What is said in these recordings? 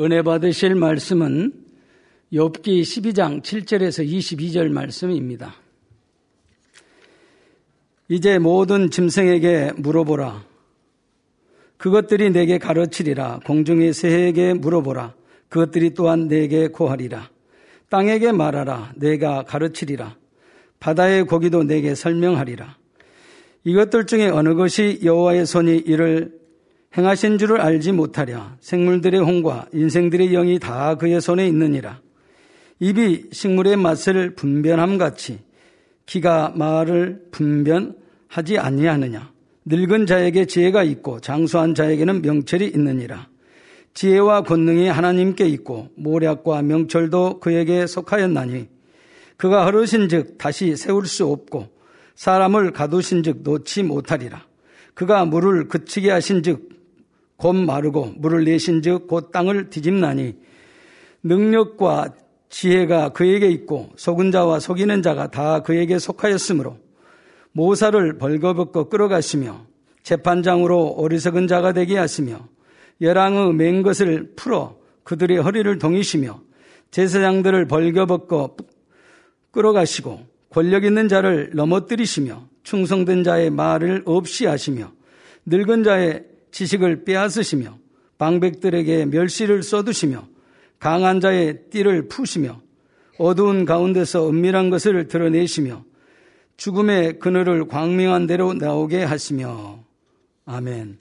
은혜 받으실 말씀은 욥기 12장 7절에서 22절 말씀입니다. 이제 모든 짐승에게 물어보라. 그것들이 내게 가르치리라. 공중의 새에게 물어보라. 그것들이 또한 내게 고하리라. 땅에게 말하라. 내가 가르치리라. 바다의 고기도 내게 설명하리라. 이것들 중에 어느 것이 여호와의 손이 이를 행하신 줄을 알지 못하랴. 생물들의 홍과 인생들의 영이 다 그의 손에 있느니라. 입이 식물의 맛을 분변함 같이 기가 말을 분변하지 아니하느냐. 늙은 자에게 지혜가 있고 장수한 자에게는 명철이 있느니라. 지혜와 권능이 하나님께 있고 모략과 명철도 그에게 속하였나니 그가 흐르신즉 다시 세울 수 없고 사람을 가두신즉 놓지 못하리라. 그가 물을 그치게 하신즉 곧 마르고 물을 내신 즉 곧 땅을 뒤집나니 능력과 지혜가 그에게 있고 속은 자와 속이는 자가 다 그에게 속하였으므로 모사를 벌거벗고 끌어가시며 재판장으로 어리석은 자가 되게 하시며 열왕의 맹 것을 풀어 그들의 허리를 동이시며 제사장들을 벌거벗고 끌어가시고 권력 있는 자를 넘어뜨리시며 충성된 자의 말을 없이 하시며 늙은 자의 지식을 빼앗으시며 방백들에게 멸시를 쏟으시며 강한 자의 띠를 푸시며 어두운 가운데서 은밀한 것을 드러내시며 죽음의 그늘을 광명한 대로 나오게 하시며 아멘.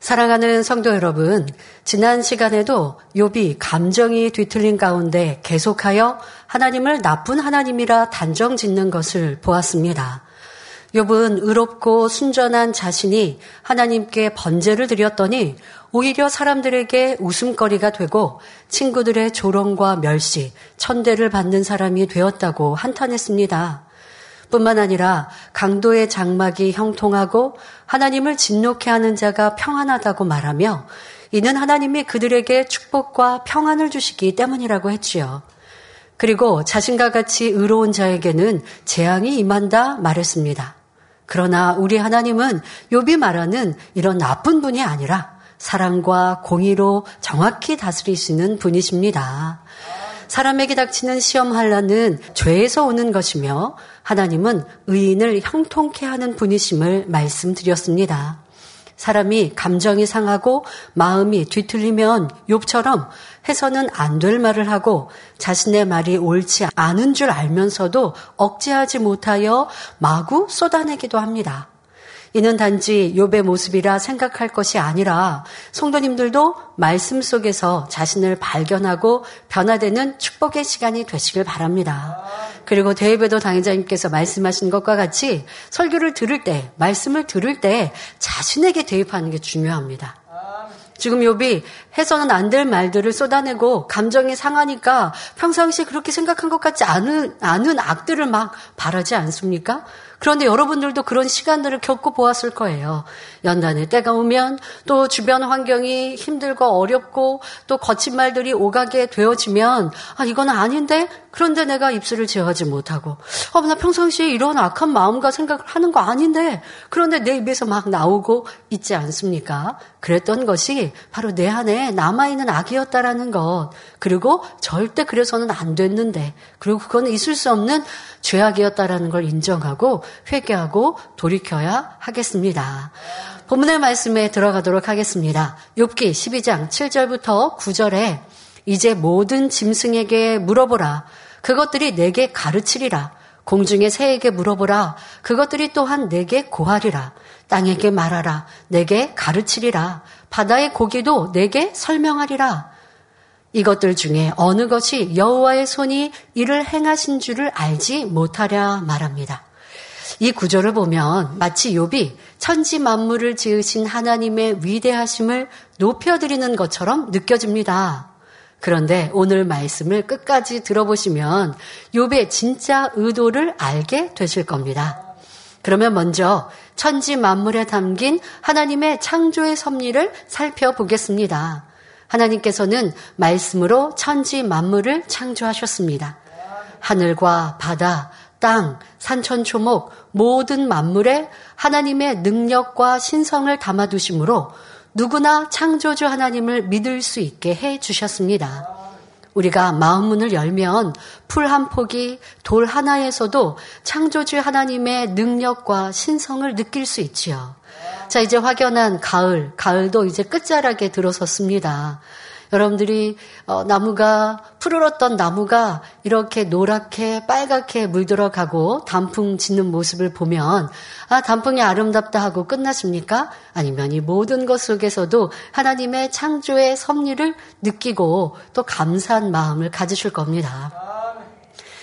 사랑하는 성도 여러분, 지난 시간에도 욥이 감정이 뒤틀린 가운데 계속하여 하나님을 나쁜 하나님이라 단정 짓는 것을 보았습니다. 욥은 의롭고 순전한 자신이 하나님께 번제를 드렸더니 오히려 사람들에게 웃음거리가 되고 친구들의 조롱과 멸시, 천대를 받는 사람이 되었다고 한탄했습니다. 뿐만 아니라 강도의 장막이 형통하고 하나님을 진노케 하는 자가 평안하다고 말하며 이는 하나님이 그들에게 축복과 평안을 주시기 때문이라고 했지요. 그리고 자신과 같이 의로운 자에게는 재앙이 임한다 말했습니다. 그러나 우리 하나님은 욥이 말하는 이런 나쁜 분이 아니라 사랑과 공의로 정확히 다스리시는 분이십니다. 사람에게 닥치는 시험 한란은 죄에서 오는 것이며 하나님은 의인을 형통케 하는 분이심을 말씀드렸습니다. 사람이 감정이 상하고 마음이 뒤틀리면 욥처럼 해서는 안 될 말을 하고 자신의 말이 옳지 않은 줄 알면서도 억제하지 못하여 마구 쏟아내기도 합니다. 이는 단지 욥의 모습이라 생각할 것이 아니라 성도님들도 말씀 속에서 자신을 발견하고 변화되는 축복의 시간이 되시길 바랍니다. 그리고 대예배도 당회자님께서 말씀하신 것과 같이 설교를 들을 때, 말씀을 들을 때 자신에게 대입하는 게 중요합니다. 지금 욥이 해서는 안 될 말들을 쏟아내고 감정이 상하니까 평상시에 그렇게 생각한 것 같지 않은, 않은 악들을 막 바라지 않습니까? 그런데 여러분들도 그런 시간들을 겪고 보았을 거예요. 연단의 때가 오면 또 주변 환경이 힘들고 어렵고 또 거친 말들이 오가게 되어지면 아 이건 아닌데 그런데 내가 입술을 제어하지 못하고 어, 나 평상시에 이런 악한 마음과 생각을 하는 거 아닌데 그런데 내 입에서 막 나오고 있지 않습니까? 그랬던 것이 바로 내 안에 남아있는 악이었다라는 것 그리고 절대 그래서는 안 됐는데 그리고 그거는 있을 수 없는 죄악이었다라는 걸 인정하고 회개하고 돌이켜야 하겠습니다. 본문의 말씀에 들어가도록 하겠습니다. 욥기 12장 7절부터 9절에 이제 모든 짐승에게 물어보라. 그것들이 내게 가르치리라. 공중의 새에게 물어보라. 그것들이 또한 내게 고하리라. 땅에게 말하라. 내게 가르치리라. 바다의 고기도 내게 설명하리라. 이것들 중에 어느 것이 여호와의 손이 이를 행하신 줄을 알지 못하랴 말합니다. 이 구절을 보면 마치 욥이 천지 만물을 지으신 하나님의 위대하심을 높여드리는 것처럼 느껴집니다. 그런데 오늘 말씀을 끝까지 들어보시면 욥의 진짜 의도를 알게 되실 겁니다. 그러면 먼저 천지 만물에 담긴 하나님의 창조의 섭리를 살펴보겠습니다. 하나님께서는 말씀으로 천지 만물을 창조하셨습니다. 하늘과 바다, 땅, 산천초목 모든 만물에 하나님의 능력과 신성을 담아두심으로 누구나 창조주 하나님을 믿을 수 있게 해 주셨습니다. 우리가 마음 문을 열면 풀 한 폭이 돌 하나에서도 창조주 하나님의 능력과 신성을 느낄 수 있지요. 자, 이제 확연한 가을, 가을도 이제 끝자락에 들어섰습니다. 여러분들이 어, 나무가 푸르렀던 나무가 이렇게 노랗게 빨갛게 물들어 가고 단풍 짓는 모습을 보면 아 단풍이 아름답다 하고 끝났습니까? 아니면 이 모든 것 속에서도 하나님의 창조의 섭리를 느끼고 또 감사한 마음을 가지실 겁니다.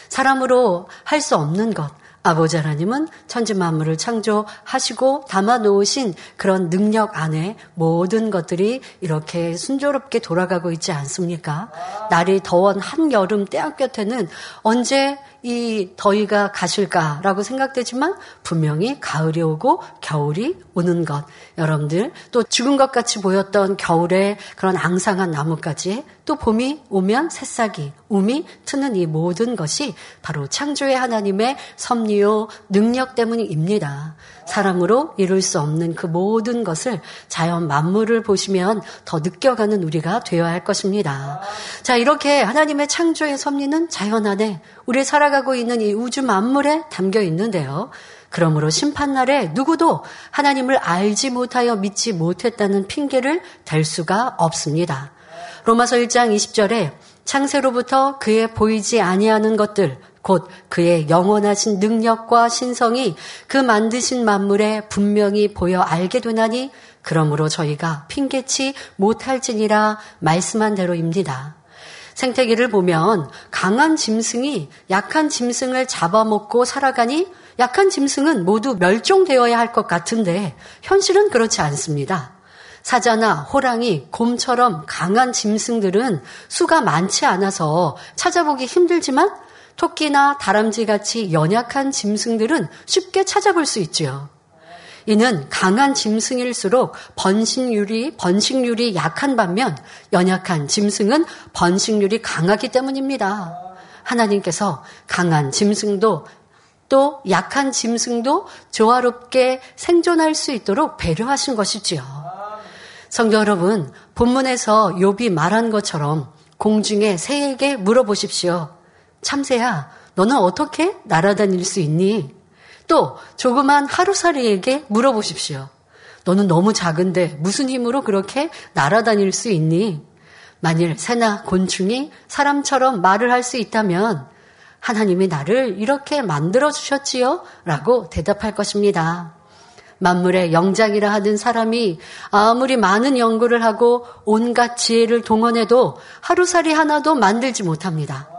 사람으로 할 수 없는 것, 아버지 하나님은 천지 만물을 창조하시고 담아 놓으신 그런 능력 안에 모든 것들이 이렇게 순조롭게 돌아가고 있지 않습니까? 날이 더운 한여름 때학 곁에는 언제 이 더위가 가실까라고 생각되지만 분명히 가을이 오고 겨울이 오는 것. 여러분들 또 죽은 것 같이 보였던 겨울의 그런 앙상한 나뭇가지에 또 봄이 오면 새싹이 움이 트는 이 모든 것이 바로 창조의 하나님의 섭리요 능력 때문입니다. 사람으로 이룰 수 없는 그 모든 것을 자연 만물을 보시면 더 느껴가는 우리가 되어야 할 것입니다. 자, 이렇게 하나님의 창조의 섭리는 자연 안에 우리 살아가고 있는 이 우주 만물에 담겨 있는데요. 그러므로 심판날에 누구도 하나님을 알지 못하여 믿지 못했다는 핑계를 댈 수가 없습니다. 로마서 1장 20절에 창세로부터 그의 보이지 아니하는 것들 곧 그의 영원하신 능력과 신성이 그 만드신 만물에 분명히 보여 알게 되나니 그러므로 저희가 핑계치 못할지니라 말씀한 대로입니다. 생태계를 보면 강한 짐승이 약한 짐승을 잡아먹고 살아가니 약한 짐승은 모두 멸종되어야 할 것 같은데 현실은 그렇지 않습니다. 사자나 호랑이, 곰처럼 강한 짐승들은 수가 많지 않아서 찾아보기 힘들지만 토끼나 다람쥐 같이 연약한 짐승들은 쉽게 찾아볼 수 있지요. 이는 강한 짐승일수록 번식률이 번식률이 약한 반면 연약한 짐승은 번식률이 강하기 때문입니다. 하나님께서 강한 짐승도 또 약한 짐승도 조화롭게 생존할 수 있도록 배려하신 것이지요. 성도 여러분, 본문에서 욥이 말한 것처럼 공중의 새에게 물어보십시오. 참새야, 너는 어떻게 날아다닐 수 있니? 또 조그만 하루살이에게 물어보십시오. 너는 너무 작은데 무슨 힘으로 그렇게 날아다닐 수 있니? 만일 새나 곤충이 사람처럼 말을 할 수 있다면 하나님이 나를 이렇게 만들어 주셨지요? 라고 대답할 것입니다. 만물의 영장이라 하는 사람이 아무리 많은 연구를 하고 온갖 지혜를 동원해도 하루살이 하나도 만들지 못합니다.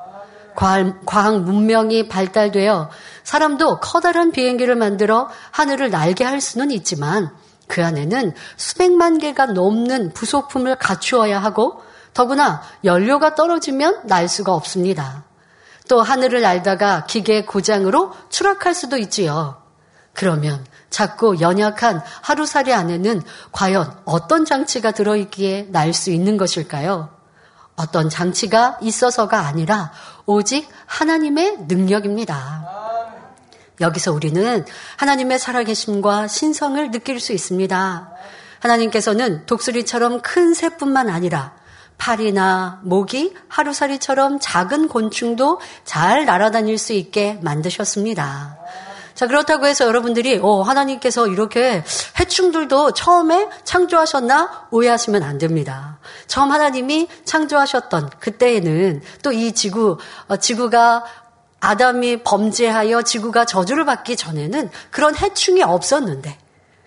과학, 문명이 발달되어 사람도 커다란 비행기를 만들어 하늘을 날게 할 수는 있지만 그 안에는 수백만 개가 넘는 부속품을 갖추어야 하고 더구나 연료가 떨어지면 날 수가 없습니다. 또 하늘을 날다가 기계 고장으로 추락할 수도 있지요. 그러면 작고 연약한 하루살이 안에는 과연 어떤 장치가 들어있기에 날 수 있는 것일까요? 어떤 장치가 있어서가 아니라 오직 하나님의 능력입니다. 여기서 우리는 하나님의 살아계심과 신성을 느낄 수 있습니다. 하나님께서는 독수리처럼 큰 새뿐만 아니라 파리나 모기, 하루살이처럼 작은 곤충도 잘 날아다닐 수 있게 만드셨습니다. 자, 그렇다고 해서 여러분들이, 어, 하나님께서 이렇게 해충들도 처음에 창조하셨나? 오해하시면 안 됩니다. 처음 하나님이 창조하셨던 그때에는 또 이 지구, 어, 지구가 아담이 범죄하여 지구가 저주를 받기 전에는 그런 해충이 없었는데,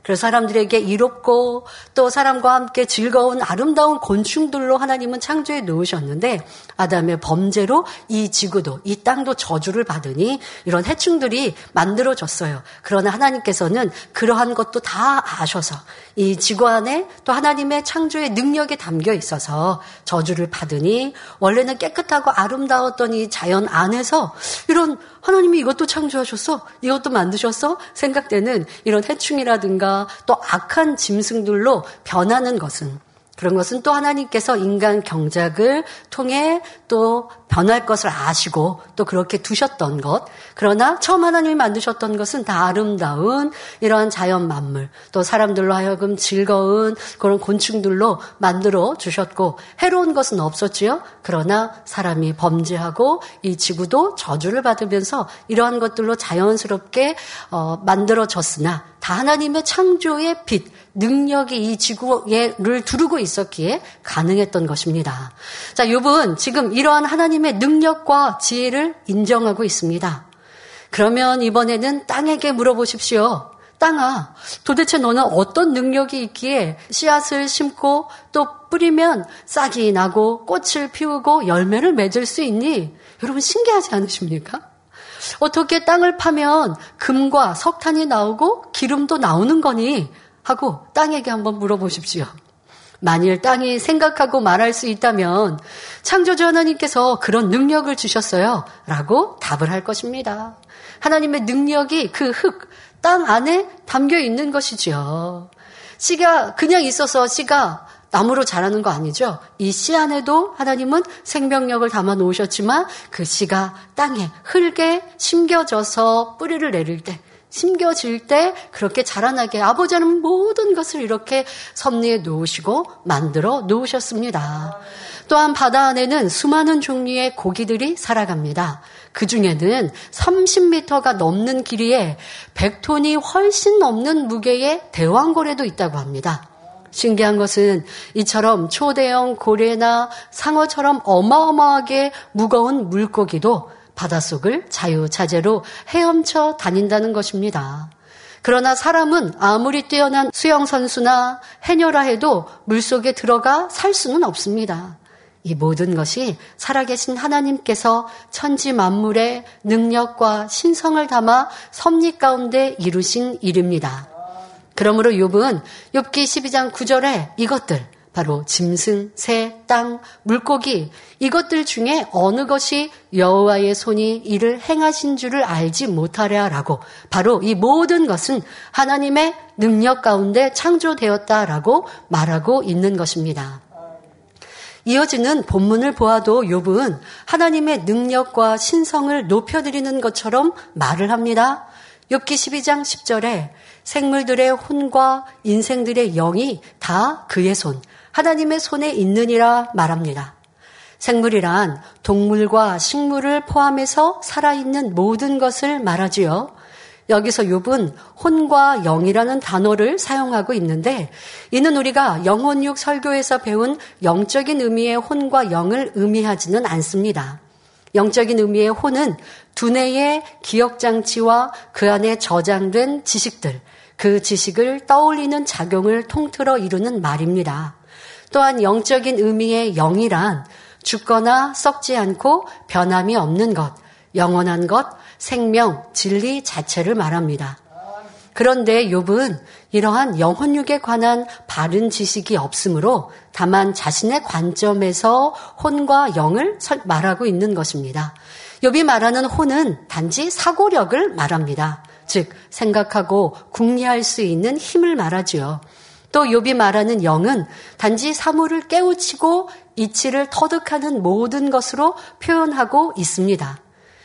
그래서 사람들에게 이롭고 또 사람과 함께 즐거운 아름다운 곤충들로 하나님은 창조해 놓으셨는데 아담의 범죄로 이 지구도 이 땅도 저주를 받으니 이런 해충들이 만들어졌어요. 그러나 하나님께서는 그러한 것도 다 아셔서 이 지구 안에 또 하나님의 창조의 능력이 담겨 있어서 저주를 받으니 원래는 깨끗하고 아름다웠던 이 자연 안에서 이런 하나님이 이것도 창조하셨어? 이것도 만드셨어? 생각되는 이런 해충이라든가 또 악한 짐승들로 변하는 것은 그런 것은 또 하나님께서 인간 경작을 통해 또 변할 것을 아시고 또 그렇게 두셨던 것. 그러나 처음 하나님이 만드셨던 것은 다 아름다운 이러한 자연 만물, 또 사람들로 하여금 즐거운 그런 곤충들로 만들어 주셨고 해로운 것은 없었지요. 그러나 사람이 범죄하고 이 지구도 저주를 받으면서 이러한 것들로 자연스럽게 어, 만들어졌으나 다 하나님의 창조의 빛, 능력이 이 지구를 두르고 있었기에 가능했던 것입니다. 자, 욥은 지금 이러한 하나님의 능력과 지혜를 인정하고 있습니다. 그러면 이번에는 땅에게 물어보십시오. 땅아, 도대체 너는 어떤 능력이 있기에 씨앗을 심고 또 뿌리면 싹이 나고 꽃을 피우고 열매를 맺을 수 있니? 여러분 신기하지 않으십니까? 어떻게 땅을 파면 금과 석탄이 나오고 기름도 나오는 거니? 하고 땅에게 한번 물어보십시오. 만일 땅이 생각하고 말할 수 있다면 창조주 하나님께서 그런 능력을 주셨어요. 라고 답을 할 것입니다. 하나님의 능력이 그 흙, 땅 안에 담겨 있는 것이지요. 씨가 그냥 있어서 씨가 나무로 자라는 거 아니죠? 이 씨 안에도 하나님은 생명력을 담아 놓으셨지만 그 씨가 땅에 흙에 심겨져서 뿌리를 내릴 때 심겨질 때 그렇게 자라나게 아버지는 모든 것을 이렇게 섭리해 놓으시고 만들어 놓으셨습니다. 또한 바다 안에는 수많은 종류의 고기들이 살아갑니다. 그 중에는 30m가 넘는 길이에 100톤이 훨씬 넘는 무게의 대왕고래도 있다고 합니다. 신기한 것은 이처럼 초대형 고래나 상어처럼 어마어마하게 무거운 물고기도 바닷속을 자유자재로 헤엄쳐 다닌다는 것입니다. 그러나 사람은 아무리 뛰어난 수영선수나 해녀라 해도 물속에 들어가 살 수는 없습니다. 이 모든 것이 살아계신 하나님께서 천지 만물의 능력과 신성을 담아 섭리 가운데 이루신 일입니다. 그러므로 욥은 욥기 12장 9절에 이것들 바로 짐승, 새, 땅, 물고기 이것들 중에 어느 것이 여호와의 손이 이를 행하신 줄을 알지 못하랴라고 바로 이 모든 것은 하나님의 능력 가운데 창조되었다라고 말하고 있는 것입니다. 이어지는 본문을 보아도 욥은 하나님의 능력과 신성을 높여드리는 것처럼 말을 합니다. 욥기 12장 10절에 생물들의 혼과 인생들의 영이 다 그의 손, 하나님의 손에 있느니라 말합니다. 생물이란 동물과 식물을 포함해서 살아있는 모든 것을 말하지요. 여기서 욥은 혼과 영이라는 단어를 사용하고 있는데 이는 우리가 영혼육 설교에서 배운 영적인 의미의 혼과 영을 의미하지는 않습니다. 영적인 의미의 혼은 두뇌의 기억장치와 그 안에 저장된 지식들, 그 지식을 떠올리는 작용을 통틀어 이루는 말입니다. 또한 영적인 의미의 영이란 죽거나 썩지 않고 변함이 없는 것, 영원한 것, 생명, 진리 자체를 말합니다. 그런데 욥은 이러한 영혼육에 관한 바른 지식이 없으므로 다만 자신의 관점에서 혼과 영을 말하고 있는 것입니다. 욥이 말하는 혼은 단지 사고력을 말합니다. 즉 생각하고 궁리할 수 있는 힘을 말하지요. 또 욥이 말하는 영은 단지 사물을 깨우치고 이치를 터득하는 모든 것으로 표현하고 있습니다.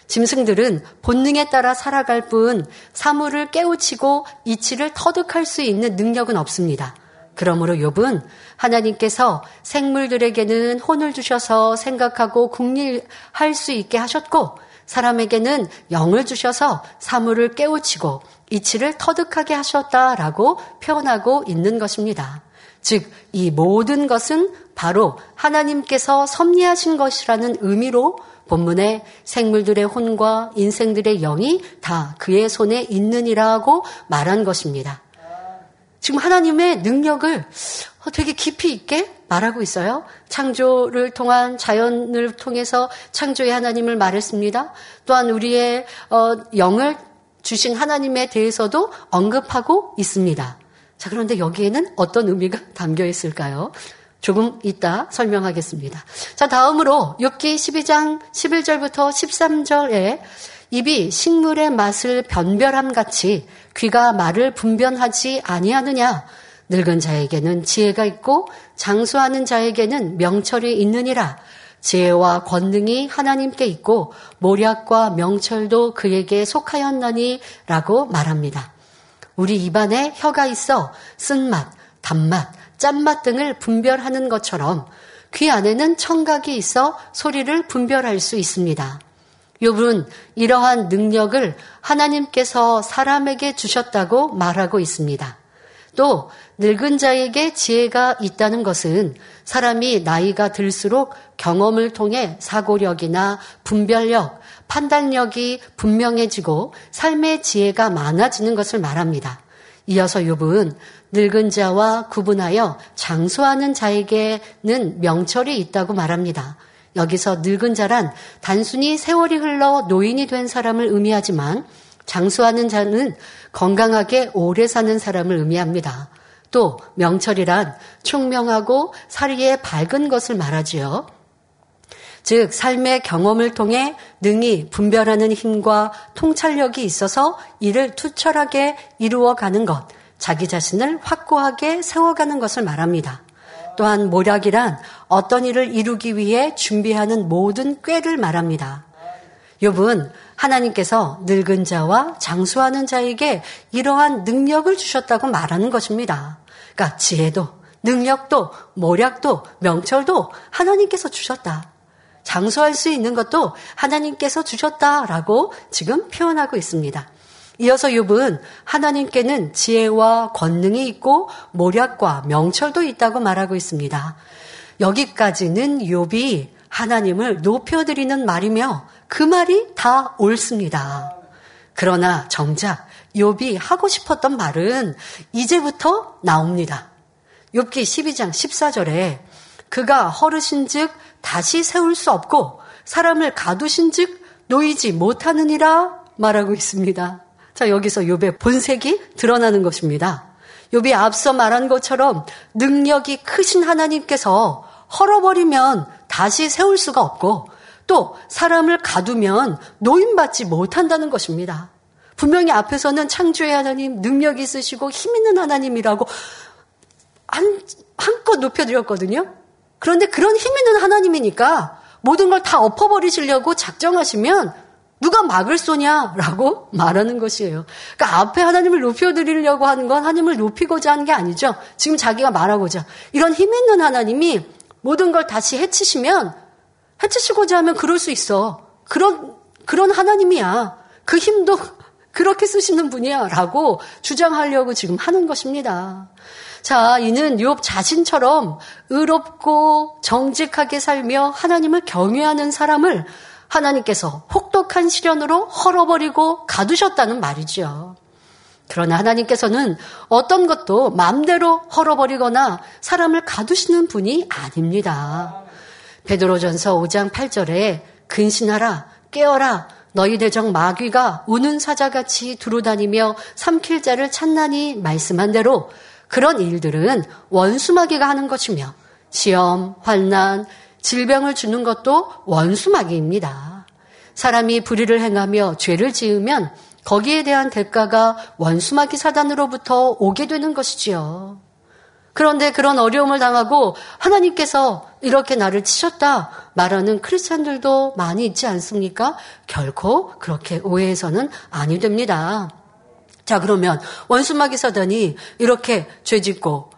짐승들은 본능에 따라 살아갈 뿐 사물을 깨우치고 이치를 터득할 수 있는 능력은 없습니다. 그러므로 욥은 하나님께서 생물들에게는 혼을 주셔서 생각하고 궁리할 수 있게 하셨고 사람에게는 영을 주셔서 사물을 깨우치고 이치를 터득하게 하셨다라고 표현하고 있는 것입니다. 즉, 이 모든 것은 바로 하나님께서 섭리하신 것이라는 의미로 본문에 생물들의 혼과 인생들의 영이 다 그의 손에 있느니라고 말한 것입니다. 지금 하나님의 능력을 되게 깊이 있게 말하고 있어요. 창조를 통한 자연을 통해서 창조의 하나님을 말했습니다. 또한 우리의 어, 영을 주신 하나님에 대해서도 언급하고 있습니다. 자, 그런데 여기에는 어떤 의미가 담겨 있을까요? 조금 이따 설명하겠습니다. 자, 다음으로 욥기 12장 11절부터 13절에 입이 식물의 맛을 변별함 같이 귀가 말을 분변하지 아니하느냐 늙은 자에게는 지혜가 있고 장수하는 자에게는 명철이 있느니라. 지혜와 권능이 하나님께 있고 모략과 명철도 그에게 속하였나니 라고 말합니다. 우리 입안에 혀가 있어 쓴맛, 단맛, 짠맛 등을 분별하는 것처럼 귀 안에는 청각이 있어 소리를 분별할 수 있습니다. 욥은 이러한 능력을 하나님께서 사람에게 주셨다고 말하고 있습니다. 또 늙은 자에게 지혜가 있다는 것은 사람이 나이가 들수록 경험을 통해 사고력이나 분별력, 판단력이 분명해지고 삶의 지혜가 많아지는 것을 말합니다. 이어서 욥은 늙은 자와 구분하여 장수하는 자에게는 명철이 있다고 말합니다. 여기서 늙은 자란 단순히 세월이 흘러 노인이 된 사람을 의미하지만 장수하는 자는 건강하게 오래 사는 사람을 의미합니다. 또 명철이란 총명하고 사리에 밝은 것을 말하지요. 즉 삶의 경험을 통해 능히 분별하는 힘과 통찰력이 있어서 이를 투철하게 이루어가는 것, 자기 자신을 확고하게 세워가는 것을 말합니다. 또한 모략이란 어떤 일을 이루기 위해 준비하는 모든 꾀를 말합니다. 욥은 하나님께서 늙은 자와 장수하는 자에게 이러한 능력을 주셨다고 말하는 것입니다. 그러니까 지혜도 능력도 모략도 명철도 하나님께서 주셨다. 장수할 수 있는 것도 하나님께서 주셨다라고 지금 표현하고 있습니다. 이어서 욥은 하나님께는 지혜와 권능이 있고 모략과 명철도 있다고 말하고 있습니다. 여기까지는 욥이 하나님을 높여드리는 말이며 그 말이 다 옳습니다. 그러나 정작 욥이 하고 싶었던 말은 이제부터 나옵니다. 욥기 12장 14절에 그가 허르신즉 다시 세울 수 없고 사람을 가두신즉 놓이지 못하느니라 말하고 있습니다. 자, 여기서 욥의 본색이 드러나는 것입니다. 욥이 앞서 말한 것처럼 능력이 크신 하나님께서 헐어버리면 다시 세울 수가 없고 또 사람을 가두면 노인받지 못한다는 것입니다. 분명히 앞에서는 창조의 하나님, 능력 있으시고 힘 있는 하나님이라고 한, 한껏 높여드렸거든요. 그런데 그런 힘 있는 하나님이니까 모든 걸 다 엎어버리시려고 작정하시면 누가 막을 쏘냐라고 말하는 것이에요. 그러니까 앞에 하나님을 높여드리려고 하는 건 하나님을 높이고자 하는 게 아니죠. 지금 자기가 말하고자. 이런 힘 있는 하나님이 모든 걸 다시 해치시면 해치시고자 하면 그럴 수 있어. 그런 그런 하나님이야. 그 힘도 그렇게 쓰시는 분이야. 라고 주장하려고 지금 하는 것입니다. 자, 이는 욥 자신처럼 의롭고 정직하게 살며 하나님을 경외하는 사람을 하나님께서 혹독한 시련으로 헐어버리고 가두셨다는 말이죠. 그러나 하나님께서는 어떤 것도 마음대로 헐어버리거나 사람을 가두시는 분이 아닙니다. 베드로전서 5장 8절에 근신하라 깨어라 너희 대적 마귀가 우는 사자같이 두루다니며 삼킬 자를 찾나니 말씀한 대로 그런 일들은 원수마귀가 하는 것이며 시험, 환난, 질병을 주는 것도 원수마귀입니다. 사람이 불의를 행하며 죄를 지으면 거기에 대한 대가가 원수마귀 사단으로부터 오게 되는 것이지요. 그런데 그런 어려움을 당하고 하나님께서 이렇게 나를 치셨다 말하는 크리스찬들도 많이 있지 않습니까? 결코 그렇게 오해해서는 아니 됩니다. 자, 그러면 원수마귀 사단이 이렇게 죄 짓고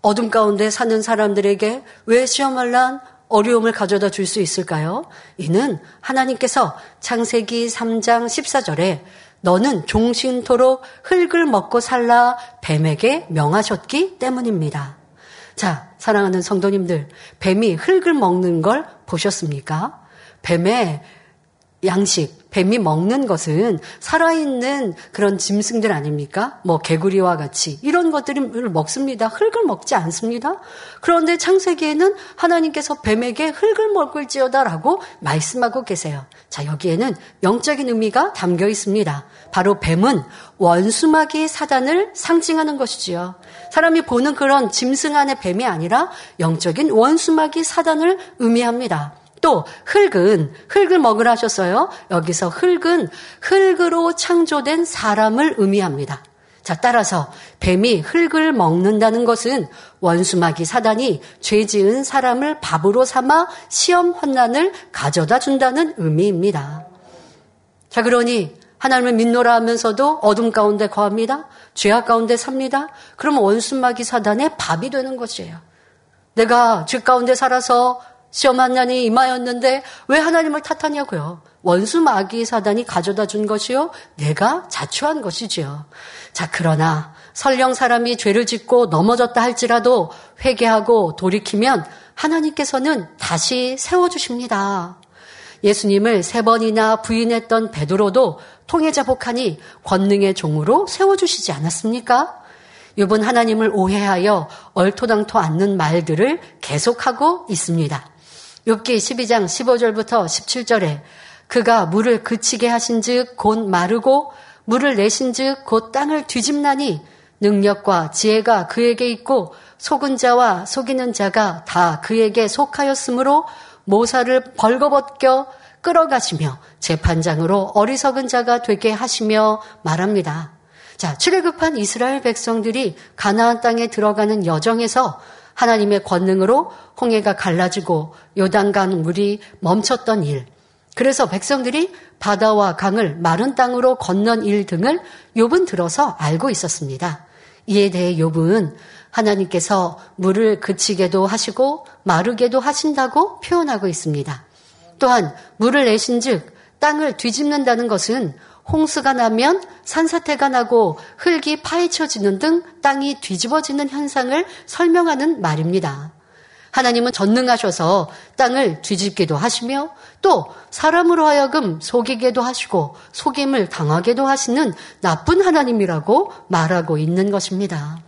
어둠 가운데 사는 사람들에게 왜 시험할 난 어려움을 가져다 줄 수 있을까요? 이는 하나님께서 창세기 3장 14절에 너는 종신토록 흙을 먹고 살라 뱀에게 명하셨기 때문입니다. 자, 사랑하는 성도님들, 뱀이 흙을 먹는 걸 보셨습니까? 뱀의 양식, 뱀이 먹는 것은 살아있는 그런 짐승들 아닙니까? 뭐 개구리와 같이 이런 것들을 먹습니다. 흙을 먹지 않습니다. 그런데 창세기에는 하나님께서 뱀에게 흙을 먹을지어다라고 말씀하고 계세요. 자, 여기에는 영적인 의미가 담겨 있습니다. 바로 뱀은 원수마귀 사단을 상징하는 것이지요. 사람이 보는 그런 짐승 안의 뱀이 아니라 영적인 원수마귀 사단을 의미합니다. 또 흙은 흙을 먹으라 하셨어요. 여기서 흙은 흙으로 창조된 사람을 의미합니다. 자, 따라서 뱀이 흙을 먹는다는 것은 원수마귀 사단이 죄 지은 사람을 밥으로 삼아 시험 환난을 가져다 준다는 의미입니다. 자, 그러니 하나님을 믿노라 하면서도 어둠 가운데 거합니다. 죄악 가운데 삽니다. 그러면 원수마귀 사단의 밥이 되는 것이에요. 내가 죄 가운데 살아서 시험 환난이 임하였는데 왜 하나님을 탓하냐고요. 원수 마귀 사단이 가져다 준 것이요. 내가 자초한 것이지요. 자, 그러나 설령 사람이 죄를 짓고 넘어졌다 할지라도 회개하고 돌이키면 하나님께서는 다시 세워주십니다. 예수님을 세 번이나 부인했던 베드로도 통해 자 복하니 권능의 종으로 세워주시지 않았습니까? 이번 하나님을 오해하여 얼토당토 않는 말들을 계속하고 있습니다. 욥기 12장 15절부터 17절에 그가 물을 그치게 하신즉 곧 마르고 물을 내신즉 곧 땅을 뒤집나니 능력과 지혜가 그에게 있고 속은 자와 속이는 자가 다 그에게 속하였으므로 모사를 벌거벗겨 끌어가시며 재판장으로 어리석은 자가 되게 하시며 말합니다. 자, 출애굽한 이스라엘 백성들이 가나안 땅에 들어가는 여정에서 하나님의 권능으로 홍해가 갈라지고 요단강 물이 멈췄던 일. 그래서 백성들이 바다와 강을 마른 땅으로 건넌 일 등을 욥은 들어서 알고 있었습니다. 이에 대해 욥은 하나님께서 물을 그치게도 하시고 마르게도 하신다고 표현하고 있습니다. 또한 물을 내신즉 땅을 뒤집는다는 것은 홍수가 나면 산사태가 나고 흙이 파헤쳐지는 등 땅이 뒤집어지는 현상을 설명하는 말입니다. 하나님은 전능하셔서 땅을 뒤집기도 하시며 또 사람으로 하여금 속이게도 하시고 속임을 당하게도 하시는 나쁜 하나님이라고 말하고 있는 것입니다.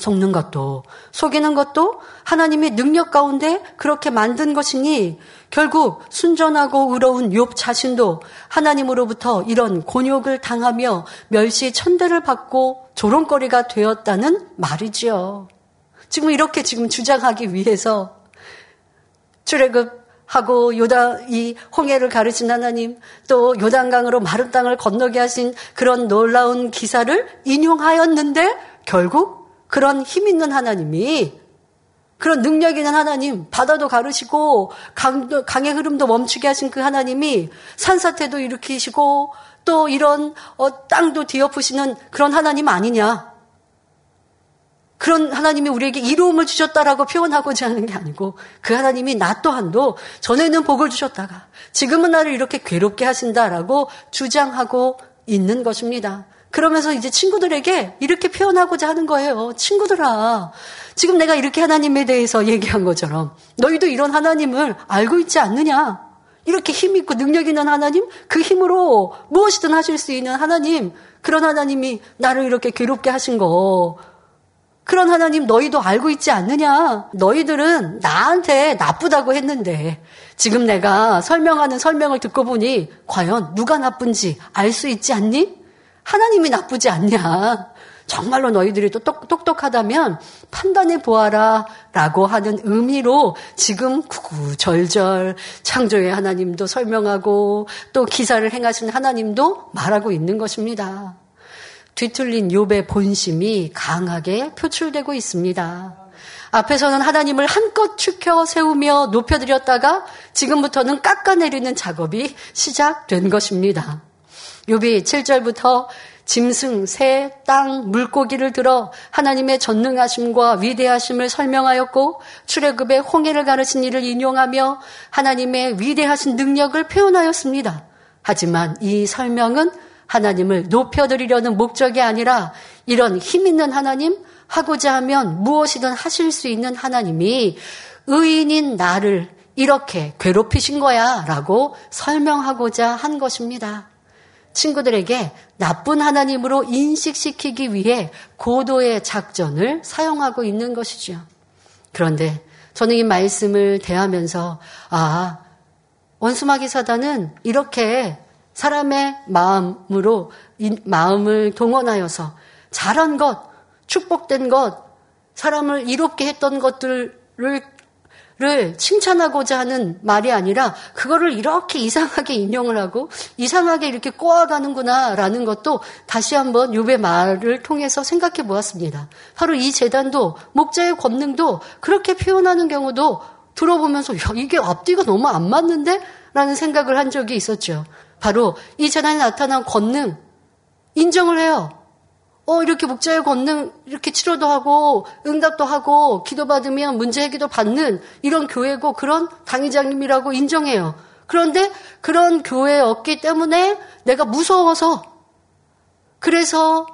속는 것도 속이는 것도 하나님의 능력 가운데 그렇게 만든 것이니 결국 순전하고 의로운 욥 자신도 하나님으로부터 이런 곤욕을 당하며 멸시 천대를 받고 조롱거리가 되었다는 말이지요. 지금 이렇게 지금 주장하기 위해서 출애굽 하고 요다 이 홍해를 가르친 하나님 또 요단강으로 마른 땅을 건너게 하신 그런 놀라운 기사를 인용하였는데 결국 그런 힘 있는 하나님이 그런 능력 있는 하나님, 바다도 가르시고 강도, 강의 흐름도 멈추게 하신 그 하나님이 산사태도 일으키시고 또 이런 어, 땅도 뒤엎으시는 그런 하나님 아니냐? 그런 하나님이 우리에게 이로움을 주셨다라고 표현하고자 하는 게 아니고 그 하나님이 나 또한도 전에는 복을 주셨다가 지금은 나를 이렇게 괴롭게 하신다라고 주장하고 있는 것입니다. 그러면서 이제 친구들에게 이렇게 표현하고자 하는 거예요. 친구들아, 지금 내가 이렇게 하나님에 대해서 얘기한 것처럼 너희도 이런 하나님을 알고 있지 않느냐? 이렇게 힘 있고 능력 있는 하나님, 그 힘으로 무엇이든 하실 수 있는 하나님, 그런 하나님이 나를 이렇게 괴롭게 하신 거, 그런 하나님 너희도 알고 있지 않느냐? 너희들은 나한테 나쁘다고 했는데 지금 내가 설명하는 설명을 듣고 보니 과연 누가 나쁜지 알 수 있지 않니? 하나님이 나쁘지 않냐? 정말로 너희들이 또 똑똑하다면 판단해 보아라 라고 하는 의미로 지금 구구절절 창조의 하나님도 설명하고 또 기사를 행하신 하나님도 말하고 있는 것입니다. 뒤틀린 욥의 본심이 강하게 표출되고 있습니다. 앞에서는 하나님을 한껏 축혀 세우며 높여드렸다가 지금부터는 깎아내리는 작업이 시작된 것입니다. 욥이 7절부터 짐승, 새, 땅, 물고기를 들어 하나님의 전능하심과 위대하심을 설명하였고 출애굽의 홍해를 가르친 일을 인용하며 하나님의 위대하신 능력을 표현하였습니다. 하지만 이 설명은 하나님을 높여드리려는 목적이 아니라 이런 힘 있는 하나님, 하고자 하면 무엇이든 하실 수 있는 하나님이 의인인 나를 이렇게 괴롭히신 거야 라고 설명하고자 한 것입니다. 친구들에게 나쁜 하나님으로 인식시키기 위해 고도의 작전을 사용하고 있는 것이죠. 그런데 저는 이 말씀을 대하면서 아 원수마귀 사단은 이렇게 사람의 마음으로 마음을 동원하여서 잘한 것, 축복된 것, 사람을 이롭게 했던 것들을 를 칭찬하고자 하는 말이 아니라 그거를 이렇게 이상하게 인용을 하고 이상하게 이렇게 꼬아가는구나라는 것도 다시 한번 욥의 말을 통해서 생각해 보았습니다. 바로 이 재단도 목자의 권능도 그렇게 표현하는 경우도 들어보면서 야, 이게 앞뒤가 너무 안 맞는데? 라는 생각을 한 적이 있었죠. 바로 이 재단에 나타난 권능 인정을 해요. 어, 이렇게 목자의 권능, 이렇게 치료도 하고, 응답도 하고, 기도받으면 문제 해결도 받는 이런 교회고, 그런 당의장님이라고 인정해요. 그런데 그런 교회였기 때문에 내가 무서워서, 그래서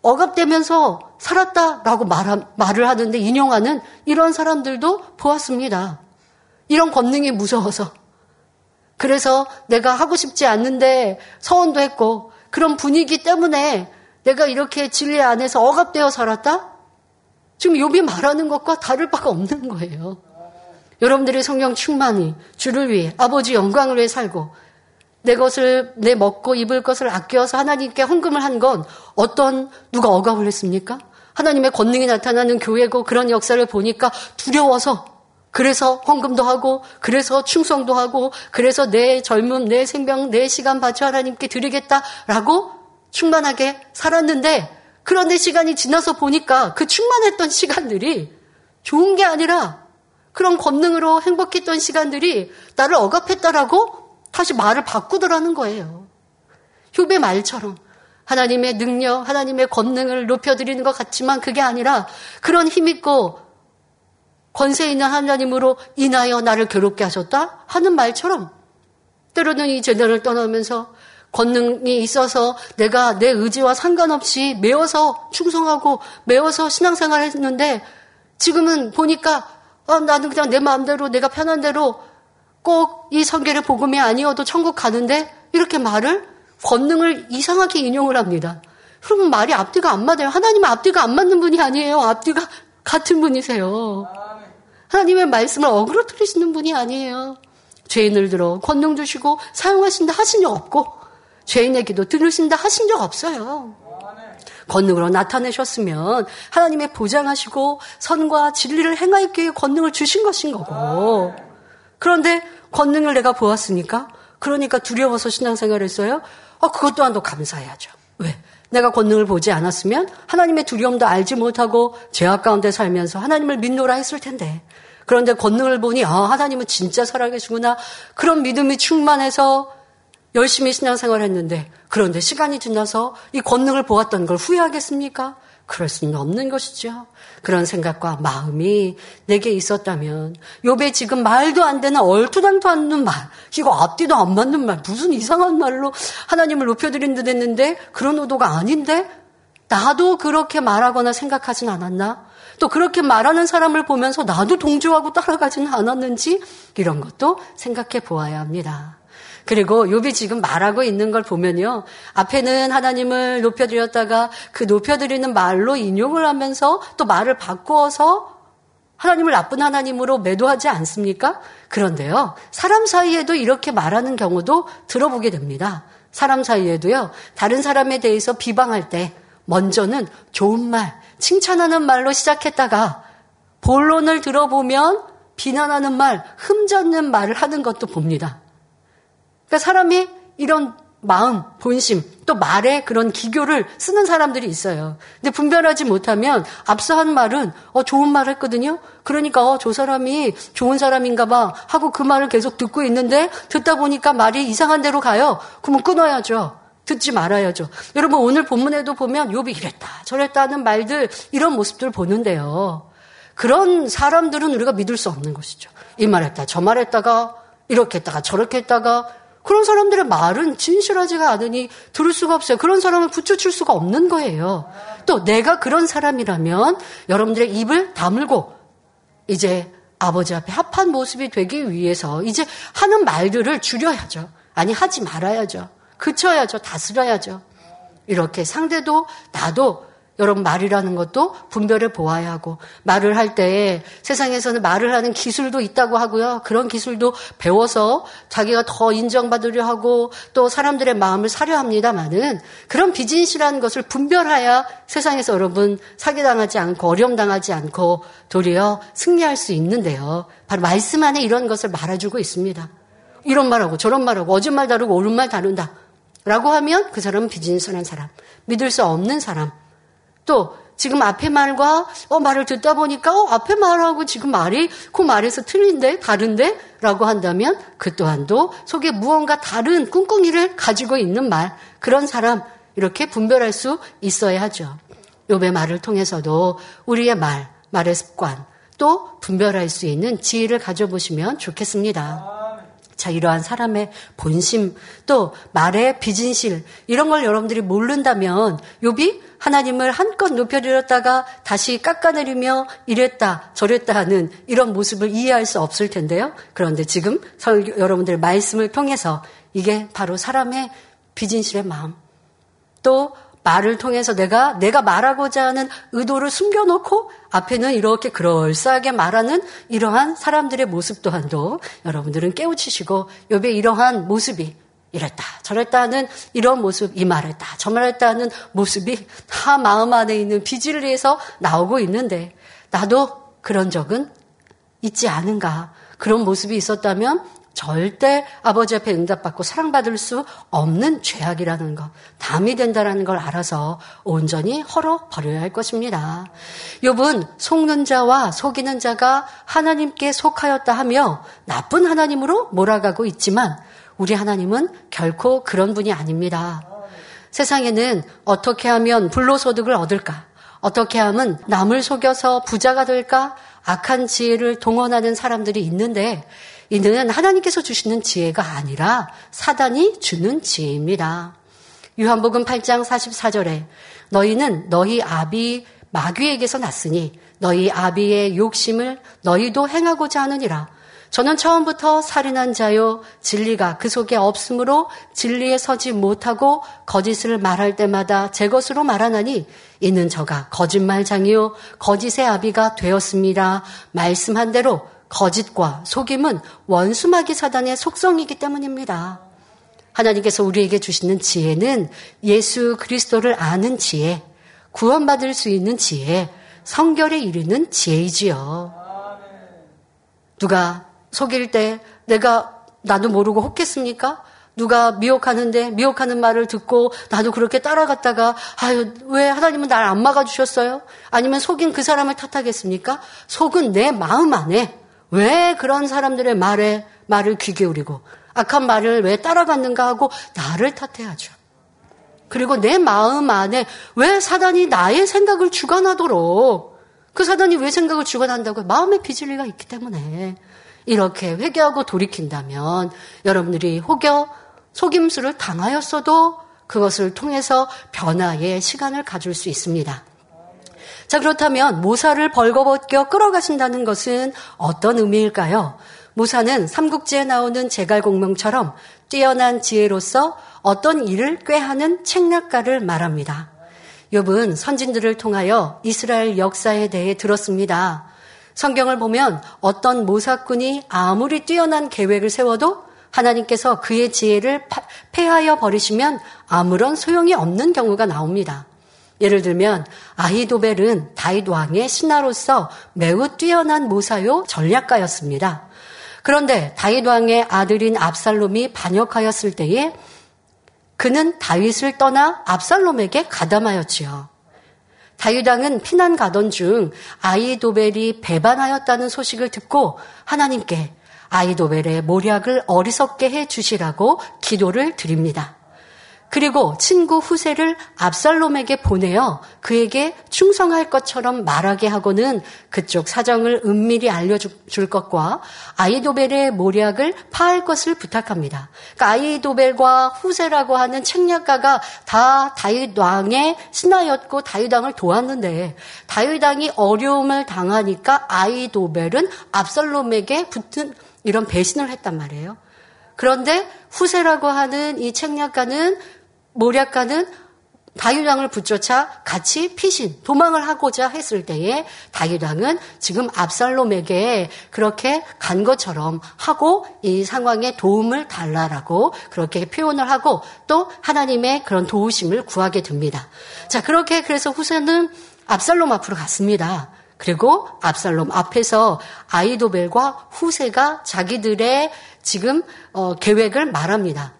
억압되면서 살았다라고 말, 말을 하는데 인용하는 이런 사람들도 보았습니다. 이런 권능이 무서워서. 그래서 내가 하고 싶지 않는데 서원도 했고, 그런 분위기 때문에 내가 이렇게 진리 안에서 억압되어 살았다? 지금 욥이 말하는 것과 다를 바가 없는 거예요. 여러분들의 성령 충만이 주를 위해 아버지 영광을 위해 살고 내 것을 내 먹고 입을 것을 아껴서 하나님께 헌금을 한 건 어떤 누가 억압을 했습니까? 하나님의 권능이 나타나는 교회고 그런 역사를 보니까 두려워서 그래서 헌금도 하고 그래서 충성도 하고 그래서 내 젊음 내 생명 내 시간 바쳐 하나님께 드리겠다라고 충만하게 살았는데 그런데 시간이 지나서 보니까 그 충만했던 시간들이 좋은 게 아니라 그런 권능으로 행복했던 시간들이 나를 억압했다라고 다시 말을 바꾸더라는 거예요. 휴배 말처럼 하나님의 능력, 하나님의 권능을 높여드리는 것 같지만 그게 아니라 그런 힘있고 권세 있는 하나님으로 인하여 나를 괴롭게 하셨다 하는 말처럼 때로는 이 재단을 떠나면서 권능이 있어서 내가 내 의지와 상관없이 매워서 충성하고 매워서 신앙생활을 했는데 지금은 보니까 아, 나는 그냥 내 마음대로 내가 편한 대로 꼭 이 성계를 복음이 아니어도 천국 가는데 이렇게 말을 권능을 이상하게 인용을 합니다. 그러면 말이 앞뒤가 안 맞아요. 하나님은 앞뒤가 안 맞는 분이 아니에요. 앞뒤가 같은 분이세요. 하나님의 말씀을 어그러뜨리시는 분이 아니에요. 죄인을 들어 권능 주시고 사용하신다 하신 적 없고 죄인의 기도 들으신다 하신 적 없어요. 권능으로 나타내셨으면 하나님의 보장하시고 선과 진리를 행하기 위해 권능을 주신 것인 거고. 그런데 권능을 내가 보았으니까 그러니까 두려워서 신앙생활을 했어요. 어, 그것 또한도 감사해야죠. 왜? 내가 권능을 보지 않았으면 하나님의 두려움도 알지 못하고 죄악 가운데 살면서 하나님을 믿노라 했을 텐데. 그런데 권능을 보니 아 하나님은 진짜 살아계시구나. 그런 믿음이 충만해서 열심히 신앙생활 했는데 그런데 시간이 지나서 이 권능을 보았던 걸 후회하겠습니까? 그럴 수는 없는 것이죠. 그런 생각과 마음이 내게 있었다면 요배 지금 말도 안 되는 얼토당토 않는 말 이거 앞뒤도 안 맞는 말 무슨 이상한 말로 하나님을 높여드린 듯 했는데 그런 의도가 아닌데 나도 그렇게 말하거나 생각하진 않았나? 또 그렇게 말하는 사람을 보면서 나도 동조하고 따라가지는 않았는지 이런 것도 생각해 보아야 합니다. 그리고 욥이 지금 말하고 있는 걸 보면요. 앞에는 하나님을 높여드렸다가 그 높여드리는 말로 인용을 하면서 또 말을 바꾸어서 하나님을 나쁜 하나님으로 매도하지 않습니까? 그런데요. 사람 사이에도 이렇게 말하는 경우도 들어보게 됩니다. 사람 사이에도요. 다른 사람에 대해서 비방할 때 먼저는 좋은 말, 칭찬하는 말로 시작했다가 본론을 들어보면 비난하는 말, 흠잡는 말을 하는 것도 봅니다. 그러니까 사람이 이런 마음, 본심, 또 말에 그런 기교를 쓰는 사람들이 있어요. 근데 분별하지 못하면 앞서 한 말은 어 좋은 말 했거든요. 그러니까 어 저 사람이 좋은 사람인가 봐 하고 그 말을 계속 듣고 있는데 듣다 보니까 말이 이상한 데로 가요. 그러면 끊어야죠. 듣지 말아야죠. 여러분 오늘 본문에도 보면 욥이 이랬다 저랬다 하는 말들 이런 모습들을 보는데요. 그런 사람들은 우리가 믿을 수 없는 것이죠. 이 말했다 저 말했다가 이렇게 했다가 저렇게 했다가 그런 사람들의 말은 진실하지가 않으니 들을 수가 없어요. 그런 사람을 붙여줄 수가 없는 거예요. 또 내가 그런 사람이라면 여러분들의 입을 다물고 이제 아버지 앞에 합한 모습이 되기 위해서 이제 하는 말들을 줄여야죠. 아니 하지 말아야죠. 그쳐야죠. 다스려야죠. 이렇게 상대도 나도 여러분 말이라는 것도 분별해 보아야 하고 말을 할때 세상에서는 말을 하는 기술도 있다고 하고요. 그런 기술도 배워서 자기가 더 인정받으려 하고 또 사람들의 마음을 사려 합니다만은 그런 비즈니스라는 것을 분별해야 세상에서 여러분 사기당하지 않고 어려움 당하지 않고 도리어 승리할 수 있는데요. 바로 말씀 안에 이런 것을 말해주고 있습니다. 이런 말하고 저런 말하고 어진 말 다르고 옳은 말 다른다. 라고 하면 그 사람은 비즈니스라는 사람, 믿을 수 없는 사람, 또 지금 앞에 말과 어 말을 듣다 보니까 어 앞에 말하고 지금 말이 그 말에서 틀린데 다른데 라고 한다면 그 또한도 속에 무언가 다른 꿍꿍이를 가지고 있는 말 그런 사람 이렇게 분별할 수 있어야 하죠. 요배 말을 통해서도 우리의 말, 말의 습관 또 분별할 수 있는 지혜를 가져보시면 좋겠습니다. 자, 이러한 사람의 본심, 또 말의 비진실, 이런 걸 여러분들이 모른다면, 욥이 하나님을 한껏 높여드렸다가 다시 깎아내리며 이랬다, 저랬다 하는 이런 모습을 이해할 수 없을 텐데요. 그런데 지금 여러분들 말씀을 통해서 이게 바로 사람의 비진실의 마음, 또 말을 통해서 내가 내가 말하고자 하는 의도를 숨겨놓고 앞에는 이렇게 그럴싸하게 말하는 이러한 사람들의 모습 또한도 여러분들은 깨우치시고 요배 이러한 모습이 이랬다 저랬다 하는 이런 모습 이 말했다 저 말했다 하는 모습이 다 마음 안에 있는 비질리에서 나오고 있는데 나도 그런 적은 있지 않은가? 그런 모습이 있었다면 절대 아버지 앞에 응답받고 사랑받을 수 없는 죄악이라는 것, 담이 된다라는 걸 알아서 온전히 헐어 버려야 할 것입니다. 욥은 속는 자와 속이는 자가 하나님께 속하였다 하며 나쁜 하나님으로 몰아가고 있지만 우리 하나님은 결코 그런 분이 아닙니다. 세상에는 어떻게 하면 불로소득을 얻을까? 어떻게 하면 남을 속여서 부자가 될까? 악한 지혜를 동원하는 사람들이 있는데 이는 하나님께서 주시는 지혜가 아니라 사단이 주는 지혜입니다. 유한복음 8장 44절에 너희는 너희 아비 마귀에게서 났으니 너희 아비의 욕심을 너희도 행하고자 하느니라. 저는 처음부터 살인한 자요 진리가 그 속에 없으므로 진리에 서지 못하고 거짓을 말할 때마다 제 것으로 말하나니 이는 저가 거짓말장이요 거짓의 아비가 되었습니다. 말씀한 대로 거짓과 속임은 원수마귀 사단의 속성이기 때문입니다. 하나님께서 우리에게 주시는 지혜는 예수 그리스도를 아는 지혜, 구원받을 수 있는 지혜, 성결에 이르는 지혜이지요. 누가 속일 때 내가 나도 모르고 혹했습니까? 누가 미혹하는데 미혹하는 말을 듣고 나도 그렇게 따라갔다가 아유 왜 하나님은 날 안 막아주셨어요? 아니면 속인 그 사람을 탓하겠습니까? 속은 내 마음 안에 왜 그런 사람들의 말에 말을 귀 기울이고 악한 말을 왜 따라갔는가 하고 나를 탓해야죠. 그리고 내 마음 안에 왜 사단이 나의 생각을 주관하도록 그 사단이 왜 생각을 주관한다고 마음의 비질리가 있기 때문에 이렇게 회개하고 돌이킨다면 여러분들이 혹여 속임수를 당하였어도 그것을 통해서 변화의 시간을 가질 수 있습니다. 자, 그렇다면 모사를 벌거벗겨 끌어가신다는 것은 어떤 의미일까요? 모사는 삼국지에 나오는 제갈공명처럼 뛰어난 지혜로서 어떤 일을 꾀하는 책략가를 말합니다. 욥은 선진들을 통하여 이스라엘 역사에 대해 들었습니다. 성경을 보면 어떤 모사꾼이 아무리 뛰어난 계획을 세워도 하나님께서 그의 지혜를 폐하여 버리시면 아무런 소용이 없는 경우가 나옵니다. 예를 들면 아히도벨은 다윗 왕의 신하로서 매우 뛰어난 모사요 전략가였습니다. 그런데 다윗 왕의 아들인 압살롬이 반역하였을 때에 그는 다윗을 떠나 압살롬에게 가담하였지요. 다윗 왕은 피난 가던 중 아이도벨이 배반하였다는 소식을 듣고 하나님께 아이도벨의 모략을 어리석게 해 주시라고 기도를 드립니다. 그리고 친구 후세를 압살롬에게 보내어 그에게 충성할 것처럼 말하게 하고는 그쪽 사정을 은밀히 알려줄 것과 아이도벨의 모략을 파할 것을 부탁합니다. 그러니까 아이도벨과 후세라고 하는 책략가가 다 다윗 왕의 신하였고 다윗 왕을 도왔는데 다윗 왕이 어려움을 당하니까 아이도벨은 압살롬에게 붙은 이런 배신을 했단 말이에요. 그런데 후세라고 하는 이 책략가는 모략가는 다윗 왕을 붙쫓아 같이 피신 도망을 하고자 했을 때에 다윗 왕은 지금 압살롬에게 그렇게 간 것처럼 하고 이 상황에 도움을 달라라고 그렇게 표현을 하고 또 하나님의 그런 도우심을 구하게 됩니다. 자 그렇게 그래서 후세는 압살롬 앞으로 갔습니다. 그리고 압살롬 앞에서 아이도벨과 후세가 자기들의 지금 어, 계획을 말합니다.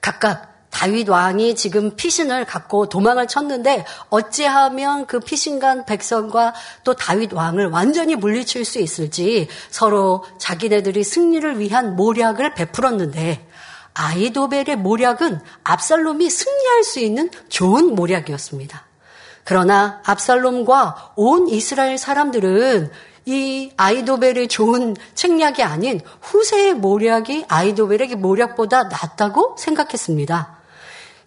각각 다윗 왕이 지금 피신을 갖고 도망을 쳤는데 어찌하면 그 피신간 백성과 또 다윗 왕을 완전히 물리칠 수 있을지 서로 자기네들이 승리를 위한 모략을 베풀었는데 아이도벨의 모략은 압살롬이 승리할 수 있는 좋은 모략이었습니다. 그러나 압살롬과 온 이스라엘 사람들은 이 아이도벨의 좋은 책략이 아닌 후세의 모략이 아이도벨의 모략보다 낫다고 생각했습니다.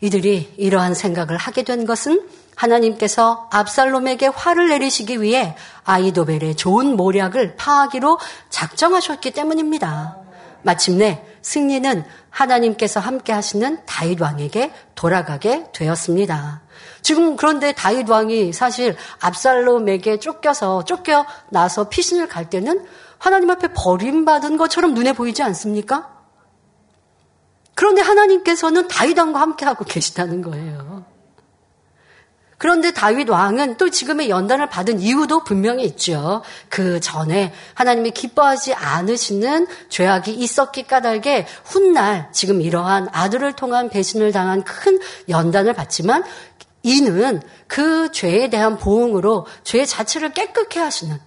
이들이 이러한 생각을 하게 된 것은 하나님께서 압살롬에게 화를 내리시기 위해 아이도벨의 좋은 모략을 파하기로 작정하셨기 때문입니다. 마침내 승리는 하나님께서 함께 하시는 다윗 왕에게 돌아가게 되었습니다. 지금 그런데 다윗 왕이 사실 압살롬에게 쫓겨서 쫓겨 나서 피신을 갈 때는 하나님 앞에 버림받은 것처럼 눈에 보이지 않습니까? 그런데 하나님께서는 다윗 왕과 함께하고 계시다는 거예요. 그런데 다윗 왕은 또 지금의 연단을 받은 이유도 분명히 있죠. 그 전에 하나님이 기뻐하지 않으시는 죄악이 있었기 까닭에 훗날 지금 이러한 아들을 통한 배신을 당한 큰 연단을 받지만 이는 그 죄에 대한 보응으로 죄 자체를 깨끗게 하시는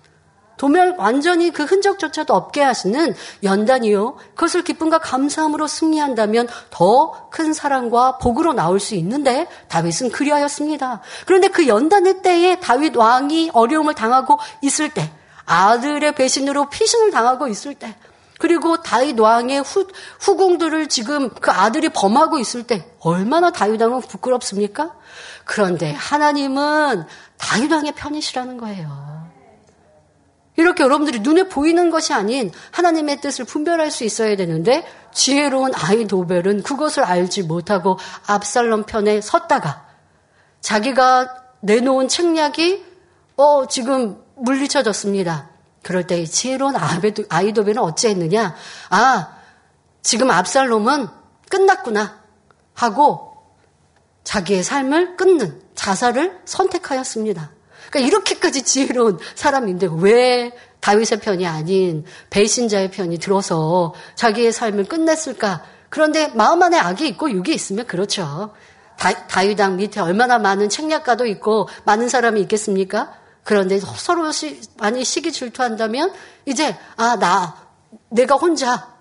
도멸 완전히 그 흔적조차도 없게 하시는 연단이요. 그것을 기쁨과 감사함으로 승리한다면 더 큰 사랑과 복으로 나올 수 있는데 다윗은 그리하였습니다. 그런데 그 연단의 때에 다윗 왕이 어려움을 당하고 있을 때 아들의 배신으로 피신을 당하고 있을 때 그리고 다윗 왕의 후, 후궁들을 지금 그 아들이 범하고 있을 때 얼마나 다윗 왕은 부끄럽습니까? 그런데 하나님은 다윗 왕의 편이시라는 거예요. 이렇게 여러분들이 눈에 보이는 것이 아닌 하나님의 뜻을 분별할 수 있어야 되는데 지혜로운 아이 도벨은 그것을 알지 못하고 압살롬 편에 섰다가 자기가 내놓은 책략이 어 지금 물리쳐졌습니다. 그럴 때 지혜로운 아이 도벨은 어찌했느냐? 아 지금 압살롬은 끝났구나 하고 자기의 삶을 끊는 자살을 선택하였습니다. 그러니까 이렇게까지 지혜로운 사람인데 왜 다윗의 편이 아닌 배신자의 편이 들어서 자기의 삶을 끝냈을까? 그런데 마음 안에 악이 있고 육이 있으면 그렇죠. 다, 윗왕 밑에 얼마나 많은 책략가도 있고 많은 사람이 있겠습니까? 그런데 서로 시, 많이 시기 질투한다면 이제 아 나 내가 혼자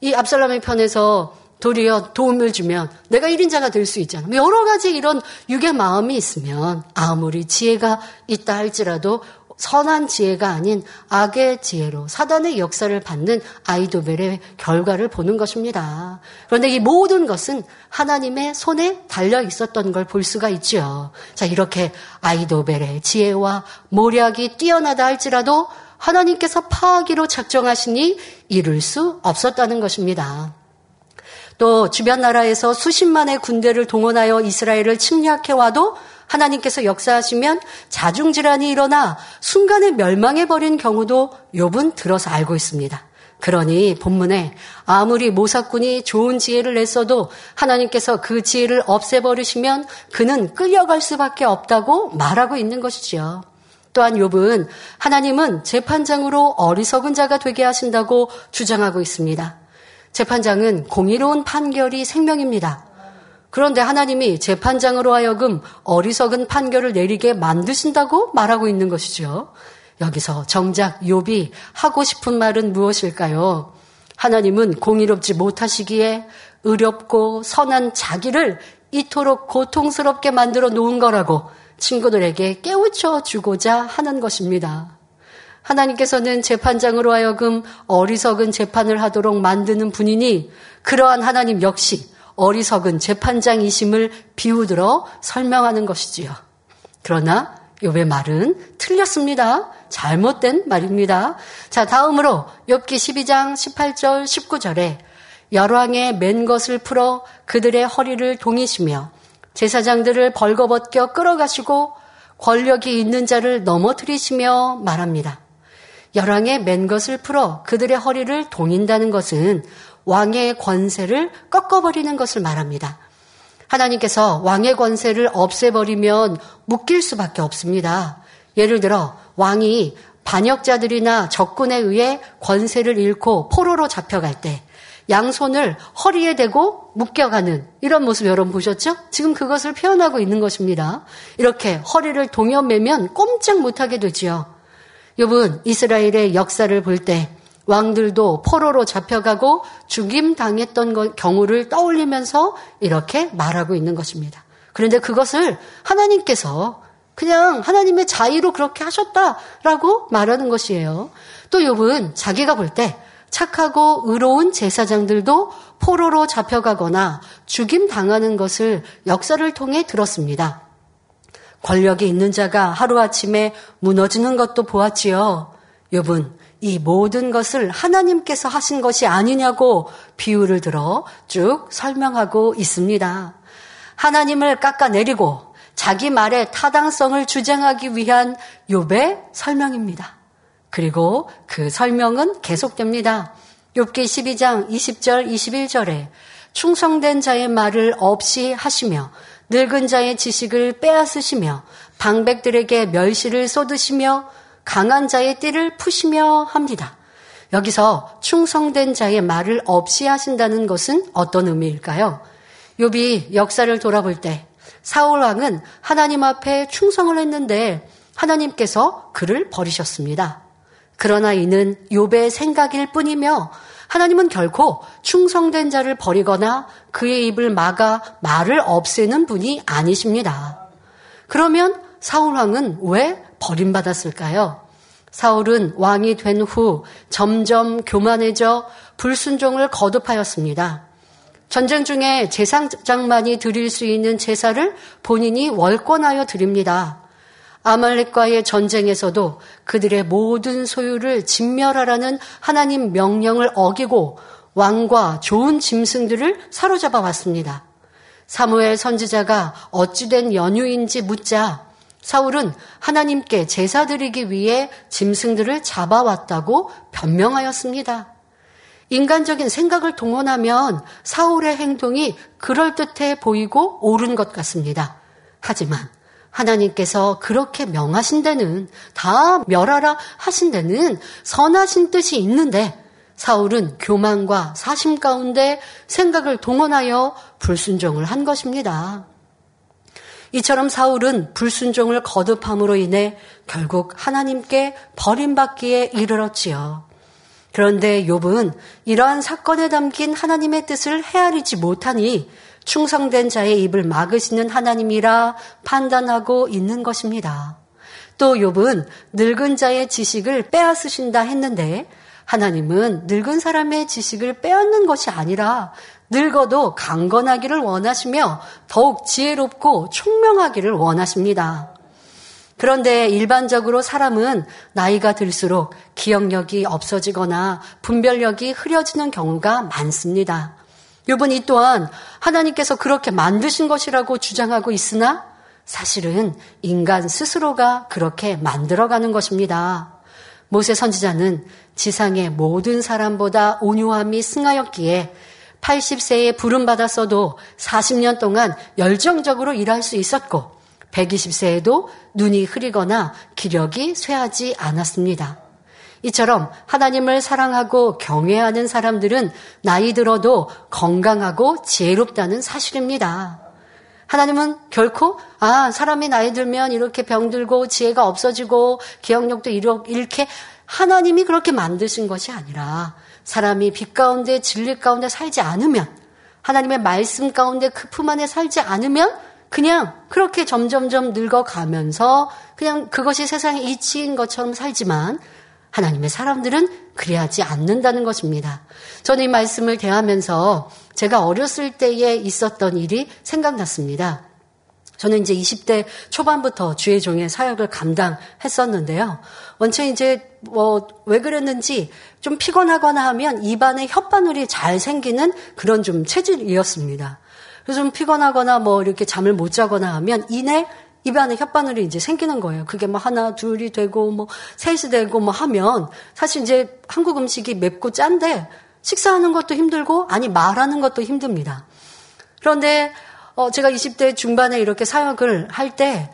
이 압살람의 편에서 도리어 도움을 주면 내가 1인자가 될 수 있잖아. 여러 가지 이런 육의 마음이 있으면 아무리 지혜가 있다 할지라도 선한 지혜가 아닌 악의 지혜로 사단의 역사를 받는 아이도벨의 결과를 보는 것입니다. 그런데 이 모든 것은 하나님의 손에 달려 있었던 걸 볼 수가 있죠. 자, 이렇게 아이도벨의 지혜와 모략이 뛰어나다 할지라도 하나님께서 파하기로 작정하시니 이룰 수 없었다는 것입니다. 또 주변 나라에서 수십만의 군대를 동원하여 이스라엘을 침략해와도 하나님께서 역사하시면 자중질환이 일어나 순간에 멸망해버린 경우도 욥은 들어서 알고 있습니다. 그러니 본문에 아무리 모사꾼이 좋은 지혜를 냈어도 하나님께서 그 지혜를 없애버리시면 그는 끌려갈 수밖에 없다고 말하고 있는 것이지요. 또한 욥은 하나님은 재판장으로 어리석은 자가 되게 하신다고 주장하고 있습니다. 재판장은 공의로운 판결이 생명입니다. 그런데 하나님이 재판장으로 하여금 어리석은 판결을 내리게 만드신다고 말하고 있는 것이죠. 여기서 정작 욥이 하고 싶은 말은 무엇일까요? 하나님은 공의롭지 못하시기에 의롭고 선한 자기를 이토록 고통스럽게 만들어 놓은 거라고 친구들에게 깨우쳐 주고자 하는 것입니다. 하나님께서는 재판장으로 하여금 어리석은 재판을 하도록 만드는 분이니 그러한 하나님 역시 어리석은 재판장이심을 비우들어 설명하는 것이지요. 그러나 욥의 말은 틀렸습니다. 잘못된 말입니다. 자, 다음으로 욥기 12장 18절 19절에 열왕의 맨 것을 풀어 그들의 허리를 동이시며 제사장들을 벌거벗겨 끌어가시고 권력이 있는 자를 넘어뜨리시며 말합니다. 열왕의 맨 것을 풀어 그들의 허리를 동인다는 것은 왕의 권세를 꺾어버리는 것을 말합니다. 하나님께서 왕의 권세를 없애버리면 묶일 수밖에 없습니다. 예를 들어 왕이 반역자들이나 적군에 의해 권세를 잃고 포로로 잡혀갈 때 양손을 허리에 대고 묶여가는 이런 모습 여러분 보셨죠? 지금 그것을 표현하고 있는 것입니다. 이렇게 허리를 동여매면 꼼짝 못하게 되지요. 여러분 이스라엘의 역사를 볼 때 왕들도 포로로 잡혀가고 죽임 당했던 경우를 떠올리면서 이렇게 말하고 있는 것입니다. 그런데 그것을 하나님께서 그냥 하나님의 자의로 그렇게 하셨다라고 말하는 것이에요. 또 욥은 자기가 볼 때 착하고 의로운 제사장들도 포로로 잡혀가거나 죽임 당하는 것을 역사를 통해 들었습니다. 권력이 있는 자가 하루아침에 무너지는 것도 보았지요. 욥은 이 모든 것을 하나님께서 하신 것이 아니냐고 비유를 들어 쭉 설명하고 있습니다. 하나님을 깎아내리고 자기 말의 타당성을 주장하기 위한 욥의 설명입니다. 그리고 그 설명은 계속됩니다. 욥기 12장 20절 21절에 충성된 자의 말을 없이 하시며 늙은 자의 지식을 빼앗으시며 방백들에게 멸시를 쏟으시며 강한 자의 띠를 푸시며 합니다. 여기서 충성된 자의 말을 없이 하신다는 것은 어떤 의미일까요? 욥이 역사를 돌아볼 때 사울 왕은 하나님 앞에 충성을 했는데 하나님께서 그를 버리셨습니다. 그러나 이는 욥의 생각일 뿐이며 하나님은 결코 충성된 자를 버리거나 그의 입을 막아 말을 없애는 분이 아니십니다. 그러면 사울 왕은 왜 버림받았을까요? 사울은 왕이 된 후 점점 교만해져 불순종을 거듭하였습니다. 전쟁 중에 제사장만이 드릴 수 있는 제사를 본인이 월권하여 드립니다. 아말렉과의 전쟁에서도 그들의 모든 소유를 진멸하라는 하나님 명령을 어기고 왕과 좋은 짐승들을 사로잡아 왔습니다. 사무엘 선지자가 어찌된 연유인지 묻자 사울은 하나님께 제사 드리기 위해 짐승들을 잡아왔다고 변명하였습니다. 인간적인 생각을 동원하면 사울의 행동이 그럴듯해 보이고 옳은 것 같습니다. 하지만 하나님께서 그렇게 명하신 데는 다 멸하라 하신 데는 선하신 뜻이 있는데 사울은 교만과 사심 가운데 생각을 동원하여 불순종을 한 것입니다. 이처럼 사울은 불순종을 거듭함으로 인해 결국 하나님께 버림받기에 이르렀지요. 그런데 욥은 이러한 사건에 담긴 하나님의 뜻을 헤아리지 못하니 충성된 자의 입을 막으시는 하나님이라 판단하고 있는 것입니다. 또 욥은 늙은 자의 지식을 빼앗으신다 했는데 하나님은 늙은 사람의 지식을 빼앗는 것이 아니라 늙어도 강건하기를 원하시며 더욱 지혜롭고 총명하기를 원하십니다. 그런데 일반적으로 사람은 나이가 들수록 기억력이 없어지거나 분별력이 흐려지는 경우가 많습니다. 요번 이 또한 하나님께서 그렇게 만드신 것이라고 주장하고 있으나 사실은 인간 스스로가 그렇게 만들어가는 것입니다. 모세 선지자는 지상의 모든 사람보다 온유함이 승하였기에 80세에 부름받았어도 40년 동안 열정적으로 일할 수 있었고 120세에도 눈이 흐리거나 기력이 쇠하지 않았습니다. 이처럼 하나님을 사랑하고 경외하는 사람들은 나이 들어도 건강하고 지혜롭다는 사실입니다. 하나님은 결코 아 사람이 나이 들면 이렇게 병들고 지혜가 없어지고 기억력도 이렇게 하나님이 그렇게 만드신 것이 아니라 사람이 빛 가운데 진리 가운데 살지 않으면 하나님의 말씀 가운데 그 품 안에 살지 않으면 그냥 그렇게 점점점 늙어가면서 그냥 그것이 세상의 이치인 것처럼 살지만 하나님의 사람들은 그래하지 않는다는 것입니다. 저는 이 말씀을 대하면서 제가 어렸을 때에 있었던 일이 생각났습니다. 저는 이제 20대 초반부터 주의 종의 사역을 감당했었는데요. 원체 이제 뭐 왜 그랬는지 좀 피곤하거나 하면 입안에 혓바늘이 잘 생기는 그런 좀 체질이었습니다. 그래서 좀 피곤하거나 뭐 이렇게 잠을 못 자거나 하면 이내 입 안에 혓바늘이 이제 생기는 거예요. 그게 뭐 하나, 둘이 되고 뭐 셋이 되고 뭐 하면 사실 이제 한국 음식이 맵고 짠데 식사하는 것도 힘들고 아니 말하는 것도 힘듭니다. 그런데 어 제가 20대 중반에 이렇게 사역을 할 때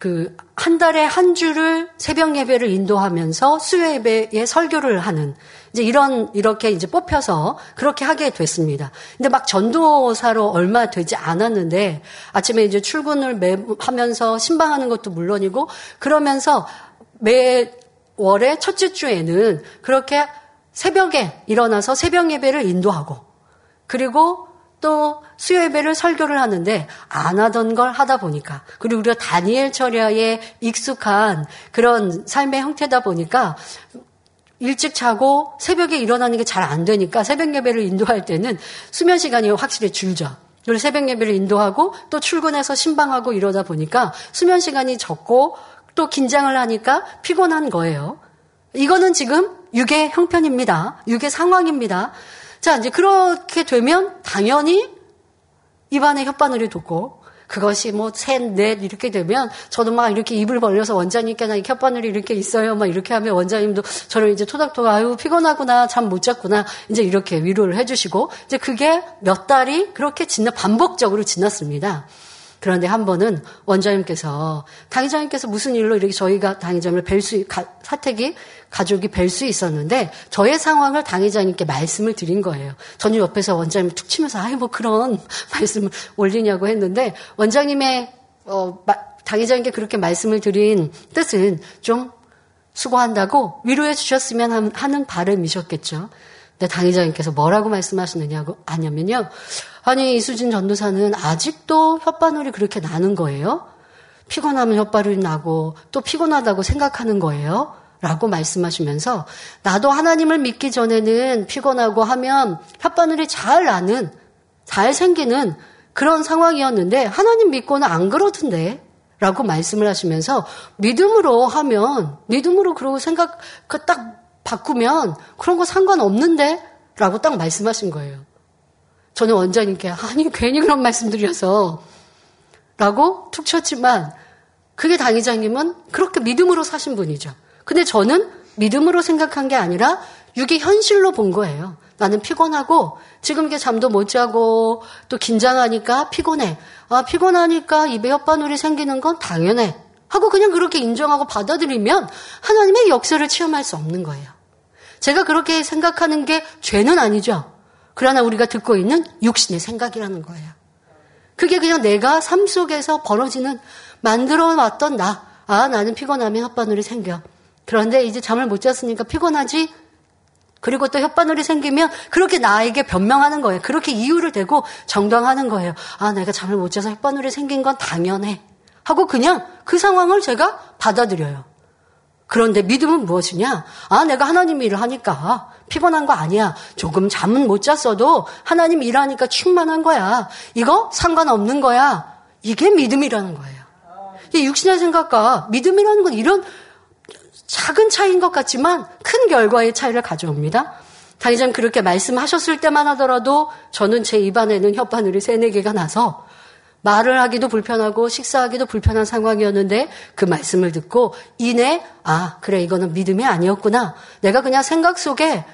그 한 달에 한 주를 새벽 예배를 인도하면서 수요 예배에 설교를 하는 이제 이런 이렇게 이제 뽑혀서 그렇게 하게 됐습니다. 근데 막 전도사로 얼마 되지 않았는데 아침에 이제 출근을 매, 하면서 신방하는 것도 물론이고 그러면서 매 월의 첫째 주에는 그렇게 새벽에 일어나서 새벽 예배를 인도하고 그리고 또 수요 예배를 설교를 하는데 안 하던 걸 하다 보니까 그리고 우리가 다니엘 철야에 익숙한 그런 삶의 형태다 보니까 일찍 자고 새벽에 일어나는 게 잘 안 되니까 새벽 예배를 인도할 때는 수면 시간이 확실히 줄죠. 그리고 새벽 예배를 인도하고 또 출근해서 신방하고 이러다 보니까 수면 시간이 적고 또 긴장을 하니까 피곤한 거예요. 이거는 지금 육의 형편입니다. 육의 상황입니다. 자, 이제 그렇게 되면 당연히 입안에 혓바늘이 돋고 그것이 뭐 셋, 넷 이렇게 되면 저도 막 이렇게 입을 벌려서 원장님께 나 혓바늘이 이렇게 있어요. 막 이렇게 하면 원장님도 저를 이제 토닥토닥 아유 피곤하구나 잠 못 잤구나 이제 이렇게 위로를 해주시고 이제 그게 몇 달이 그렇게 지나 반복적으로 지났습니다. 그런데 한 번은 원장님께서 당회장님께서 무슨 일로 이렇게 저희가 당회장을 뵐 수, 사택이 가족이 뵐 수 있었는데 저의 상황을 당회장님께 말씀을 드린 거예요. 저는 옆에서 원장님을 툭 치면서 아예 뭐 그런 말씀을 올리냐고 했는데 원장님의 어, 당회장님께 그렇게 말씀을 드린 뜻은 좀 수고한다고 위로해 주셨으면 하는 바람이셨겠죠. 근데 당회장님께서 뭐라고 말씀하시느냐고 하냐면요. 아니 이수진 전도사는 아직도 혓바늘이 그렇게 나는 거예요? 피곤하면 혓바늘이 나고 또 피곤하다고 생각하는 거예요? 라고 말씀하시면서 나도 하나님을 믿기 전에는 피곤하고 하면 혓바늘이 잘 나는 잘 생기는 그런 상황이었는데 하나님 믿고는 안 그러던데 라고 말씀을 하시면서 믿음으로 하면 믿음으로 그러고 생각 그 딱 바꾸면 그런 거 상관없는데? 라고 딱 말씀하신 거예요. 저는 원장님께, 아니, 괜히 그런 말씀드려서. 라고 툭 쳤지만, 그게 당회장님은 그렇게 믿음으로 사신 분이죠. 근데 저는 믿음으로 생각한 게 아니라 육의 현실로 본 거예요. 나는 피곤하고 지금 이게 잠도 못 자고 또 긴장하니까 피곤해. 아, 피곤하니까 입에 혓바늘이 생기는 건 당연해. 하고 그냥 그렇게 인정하고 받아들이면 하나님의 역사를 체험할 수 없는 거예요. 제가 그렇게 생각하는 게 죄는 아니죠. 그러나 우리가 듣고 있는 육신의 생각이라는 거예요. 그게 그냥 내가 삶 속에서 벌어지는 만들어 왔던 나. 아, 나는 피곤하면 혓바늘이 생겨. 그런데 이제 잠을 못 잤으니까 피곤하지? 그리고 또 혓바늘이 생기면 그렇게 나에게 변명하는 거예요. 그렇게 이유를 대고 정당하는 거예요. 아, 내가 잠을 못 자서 혓바늘이 생긴 건 당연해. 하고 그냥 그 상황을 제가 받아들여요. 그런데 믿음은 무엇이냐? 아, 내가 하나님 일을 하니까 피곤한 거 아니야. 조금 잠은 못 잤어도 하나님 일하니까 충만한 거야. 이거 상관없는 거야. 이게 믿음이라는 거예요. 이 육신의 생각과 믿음이라는 건 이런 작은 차이인 것 같지만 큰 결과의 차이를 가져옵니다. 당장 그렇게 말씀하셨을 때만 하더라도 저는 제 입안에는 혓바늘이 세네 개가 나서 말을 하기도 불편하고 식사하기도 불편한 상황이었는데 그 말씀을 듣고 이내 아 그래 이거는 믿음이 아니었구나 내가 그냥 생각 속에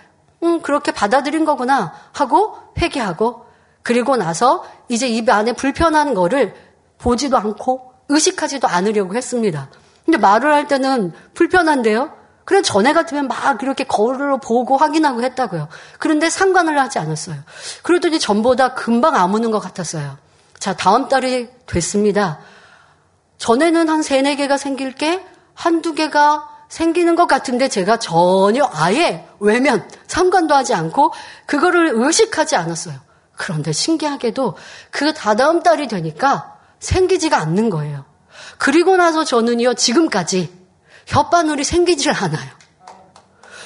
음 그렇게 받아들인 거구나 하고 회개하고 그리고 나서 이제 입 안에 불편한 거를 보지도 않고 의식하지도 않으려고 했습니다. 근데 말을 할 때는 불편한데요. 그래 전에 같으면 막 이렇게 거울로 보고 확인하고 했다고요. 그런데 상관을 하지 않았어요. 그랬더니 전보다 금방 아무는 것 같았어요. 자, 다음 달이 됐습니다. 전에는 한 세네 개가 생길 게 한두 개가 생기는 것 같은데 제가 전혀 아예 외면, 상관도 하지 않고 그거를 의식하지 않았어요. 그런데 신기하게도 그 다다음 달이 되니까 생기지가 않는 거예요. 그리고 나서 저는요, 지금까지 혓바늘이 생기질 않아요.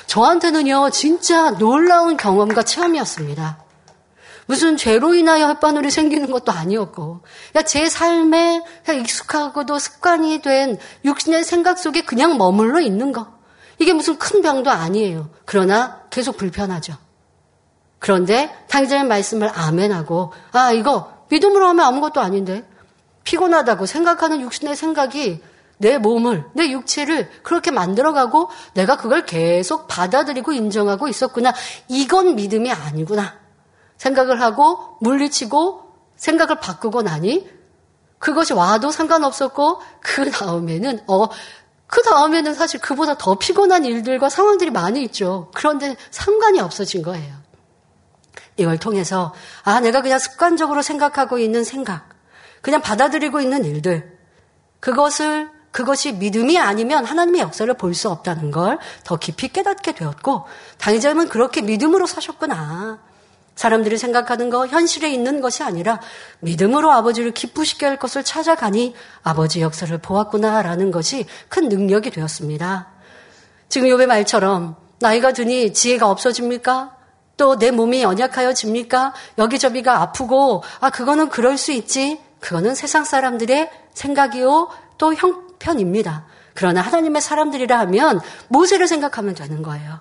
저한테는요, 진짜 놀라운 경험과 체험이었습니다. 무슨 죄로 인하여 햇바늘이 생기는 것도 아니었고, 제 삶에 익숙하고도 습관이 된 육신의 생각 속에 그냥 머물러 있는 거. 이게 무슨 큰 병도 아니에요. 그러나 계속 불편하죠. 그런데 당장의 말씀을 아멘하고 아 이거 믿음으로 하면 아무것도 아닌데 피곤하다고 생각하는 육신의 생각이 내 몸을, 내 육체를 그렇게 만들어가고 내가 그걸 계속 받아들이고 인정하고 있었구나. 이건 믿음이 아니구나. 생각을 하고 물리치고 생각을 바꾸고 나니 그것이 와도 상관없었고 그 다음에는 어, 그 다음에는 사실 그보다 더 피곤한 일들과 상황들이 많이 있죠. 그런데 상관이 없어진 거예요. 이걸 통해서 아, 내가 그냥 습관적으로 생각하고 있는 생각, 그냥 받아들이고 있는 일들, 그것을 그것이 믿음이 아니면 하나님의 역사를 볼 수 없다는 걸 더 깊이 깨닫게 되었고, 당의자님은 그렇게 믿음으로 사셨구나. 사람들이 생각하는 거 현실에 있는 것이 아니라 믿음으로 아버지를 기쁘시게 할 것을 찾아가니 아버지 역사를 보았구나라는 것이 큰 능력이 되었습니다. 지금 요배 말처럼 나이가 드니 지혜가 없어집니까? 또 내 몸이 연약하여집니까? 여기저기가 아프고 아 그거는 그럴 수 있지. 그거는 세상 사람들의 생각이요 또 형편입니다. 그러나 하나님의 사람들이라 하면 모세를 생각하면 되는 거예요.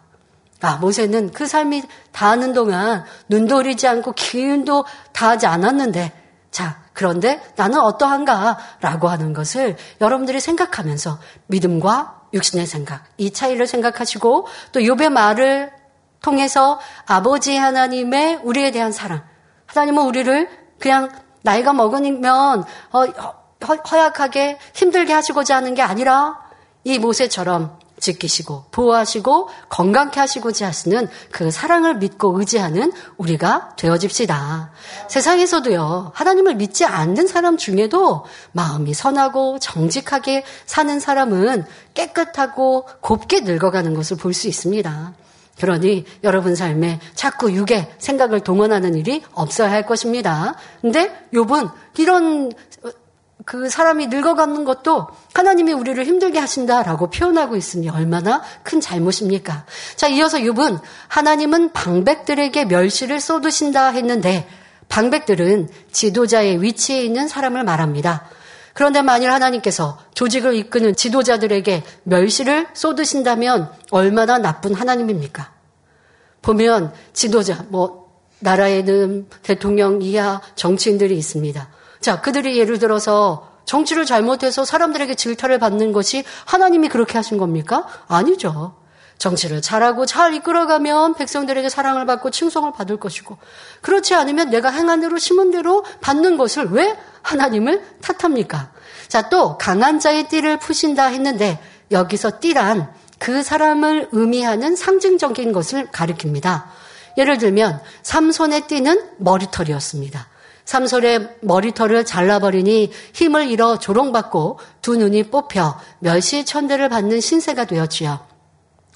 아, 모세는 그 삶이 다하는 동안 눈도 흐리지 않고 기운도 다하지 않았는데, 자, 그런데 나는 어떠한가? 라고 하는 것을 여러분들이 생각하면서 믿음과 육신의 생각, 이 차이를 생각하시고 또 욥의 말을 통해서 아버지 하나님의 우리에 대한 사랑. 하나님은 우리를 그냥 나이가 먹으면 어, 허약하게 힘들게 하시고자 하는 게 아니라 이 모세처럼 지키시고 보호하시고 건강케 하시고자 하시는 그 사랑을 믿고 의지하는 우리가 되어집시다. 세상에서도요, 하나님을 믿지 않는 사람 중에도 마음이 선하고 정직하게 사는 사람은 깨끗하고 곱게 늙어가는 것을 볼 수 있습니다. 그러니 여러분 삶에 자꾸 육의 생각을 동원하는 일이 없어야 할 것입니다. 근데 요분 이런 그 사람이 늙어가는 것도 하나님이 우리를 힘들게 하신다라고 표현하고 있으니 얼마나 큰 잘못입니까? 자, 이어서 욥은 하나님은 방백들에게 멸시를 쏟으신다 했는데 방백들은 지도자의 위치에 있는 사람을 말합니다. 그런데 만일 하나님께서 조직을 이끄는 지도자들에게 멸시를 쏟으신다면 얼마나 나쁜 하나님입니까? 보면 지도자, 뭐, 나라에는 대통령 이하 정치인들이 있습니다. 자, 그들이 예를 들어서 정치를 잘못해서 사람들에게 질타를 받는 것이 하나님이 그렇게 하신 겁니까? 아니죠. 정치를 잘하고 잘 이끌어가면 백성들에게 사랑을 받고 칭송을 받을 것이고 그렇지 않으면 내가 행한 대로 심은 대로 받는 것을 왜 하나님을 탓합니까? 자, 또 강한 자의 띠를 푸신다 했는데 여기서 띠란 그 사람을 의미하는 상징적인 것을 가리킵니다. 예를 들면 삼손의 띠는 머리털이었습니다. 삼솔의 머리털을 잘라버리니 힘을 잃어 조롱받고 두 눈이 뽑혀 멸시천대를 받는 신세가 되었지요.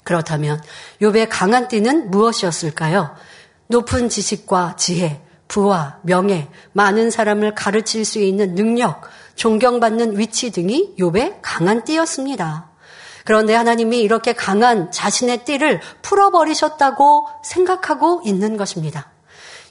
그렇다면 욥의 강한 띠는 무엇이었을까요? 높은 지식과 지혜, 부와 명예, 많은 사람을 가르칠 수 있는 능력, 존경받는 위치 등이 욥의 강한 띠였습니다. 그런데 하나님이 이렇게 강한 자신의 띠를 풀어버리셨다고 생각하고 있는 것입니다.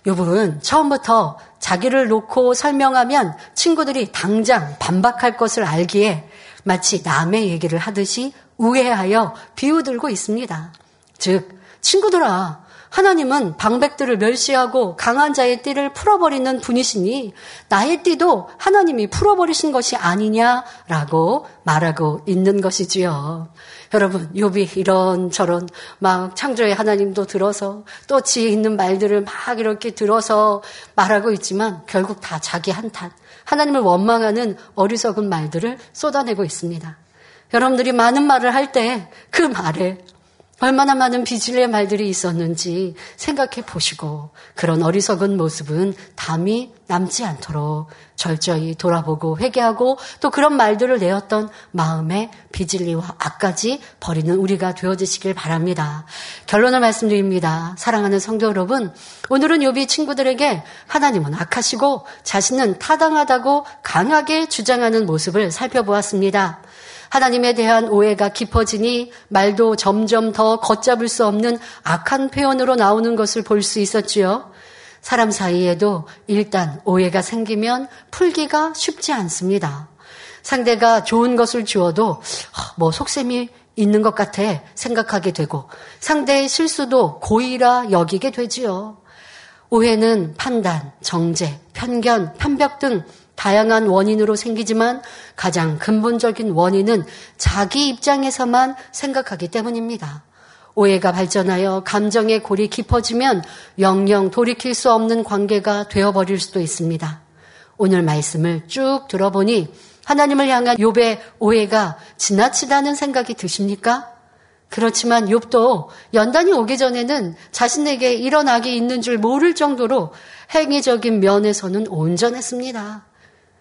욥은 처음부터 자기를 놓고 설명하면 친구들이 당장 반박할 것을 알기에 마치 남의 얘기를 하듯이 우회하여 비우들고 있습니다. 즉, 친구들아, 하나님은 방백들을 멸시하고 강한 자의 띠를 풀어버리는 분이시니 나의 띠도 하나님이 풀어버리신 것이 아니냐라고 말하고 있는 것이지요. 여러분, 욥이 이런저런 막 창조의 하나님도 들어서 또 지혜 있는 말들을 막 이렇게 들어서 말하고 있지만 결국 다 자기 한탄, 하나님을 원망하는 어리석은 말들을 쏟아내고 있습니다. 여러분들이 많은 말을 할 때 그 말에 얼마나 많은 비질의 말들이 있었는지 생각해 보시고 그런 어리석은 모습은 담이 남지 않도록 절저히 돌아보고 회개하고 또 그런 말들을 내었던 마음의 비질리와 악까지 버리는 우리가 되어지시길 바랍니다. 결론을 말씀드립니다. 사랑하는 성도 여러분, 오늘은 요비 친구들에게 하나님은 악하시고 자신은 타당하다고 강하게 주장하는 모습을 살펴보았습니다. 하나님에 대한 오해가 깊어지니 말도 점점 더 걷잡을 수 없는 악한 표현으로 나오는 것을 볼 수 있었지요. 사람 사이에도 일단 오해가 생기면 풀기가 쉽지 않습니다. 상대가 좋은 것을 주어도 뭐 속셈이 있는 것 같아 생각하게 되고 상대의 실수도 고의라 여기게 되지요. 오해는 판단, 정제, 편견, 편벽 등 다양한 원인으로 생기지만 가장 근본적인 원인은 자기 입장에서만 생각하기 때문입니다. 오해가 발전하여 감정의 골이 깊어지면 영영 돌이킬 수 없는 관계가 되어버릴 수도 있습니다. 오늘 말씀을 쭉 들어보니 하나님을 향한 욥의 오해가 지나치다는 생각이 드십니까? 그렇지만 욥도 연단이 오기 전에는 자신에게 악이 있는 줄 모를 정도로 행위적인 면에서는 온전했습니다.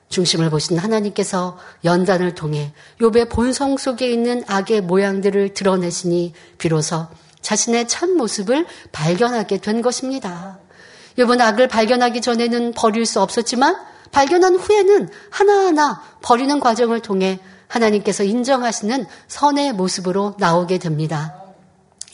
중심을 보신 하나님께서 연단을 통해 욥의 본성 속에 있는 악의 모양들을 드러내시니 비로소 자신의 참 모습을 발견하게 된 것입니다. 욥은 악을 발견하기 전에는 버릴 수 없었지만 발견한 후에는 하나하나 버리는 과정을 통해 하나님께서 인정하시는 선의 모습으로 나오게 됩니다.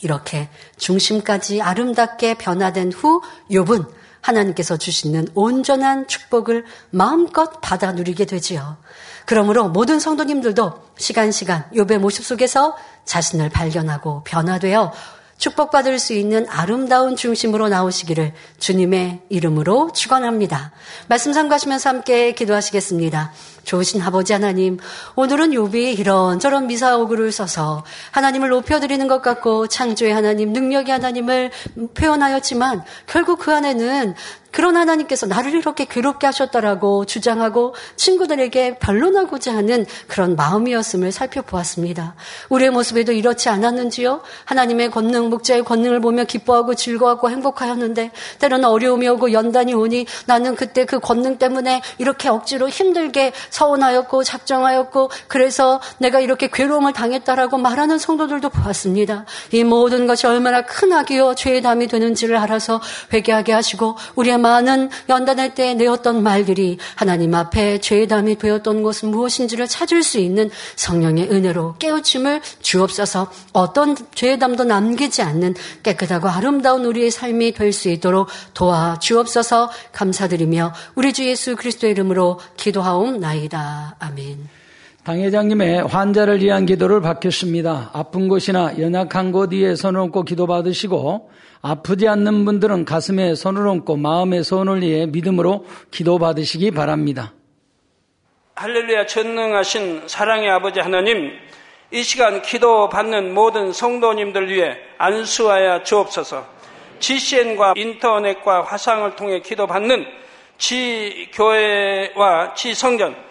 이렇게 중심까지 아름답게 변화된 후 욥은 하나님께서 주시는 온전한 축복을 마음껏 받아 누리게 되지요. 그러므로 모든 성도님들도 시간 시간 욥의 모습 속에서 자신을 발견하고 변화되어 축복받을 수 있는 아름다운 중심으로 나오시기를 주님의 이름으로 축원합니다. 말씀 상고하시면서 함께 기도하시겠습니다. 좋으신 아버지 하나님, 오늘은 욥이 이런저런 미사오구를 써서 하나님을 높여드리는 것 같고 창조의 하나님, 능력의 하나님을 표현하였지만 결국 그 안에는 그런 하나님께서 나를 이렇게 괴롭게 하셨다라고 주장하고 친구들에게 변론하고자 하는 그런 마음이었음을 살펴보았습니다. 우리의 모습에도 이렇지 않았는지요? 하나님의 권능, 목자의 권능을 보며 기뻐하고 즐거워하고 행복하였는데 때로는 어려움이 오고 연단이 오니 나는 그때 그 권능 때문에 이렇게 억지로 힘들게 서운하였고 작정하였고 그래서 내가 이렇게 괴로움을 당했다라고 말하는 성도들도 보았습니다. 이 모든 것이 얼마나 큰 악이요 죄의 담이 되는지를 알아서 회개하게 하시고 우리의 많은 연단할 때 내었던 말들이 하나님 앞에 죄의 담이 되었던 것은 무엇인지를 찾을 수 있는 성령의 은혜로 깨우침을 주옵소서 어떤 죄의 담도 남기지 않는 깨끗하고 아름다운 우리의 삶이 될 수 있도록 도와 주옵소서 감사드리며 우리 주 예수 그리스도의 이름으로 기도하옵나이다. 아멘. 당 회장님의 환자를 위한 기도를 받겠습니다. 아픈 곳이나 연약한 곳 위에 손을 얹고 기도 받으시고 아프지 않는 분들은 가슴에 손을 얹고 마음에 손을 위해 믿음으로 기도 받으시기 바랍니다. 할렐루야 전능하신 사랑의 아버지 하나님 이 시간 기도 받는 모든 성도님들 위해 안수하여 주옵소서 GCN과 인터넷과 화상을 통해 기도 받는 지교회와 지성전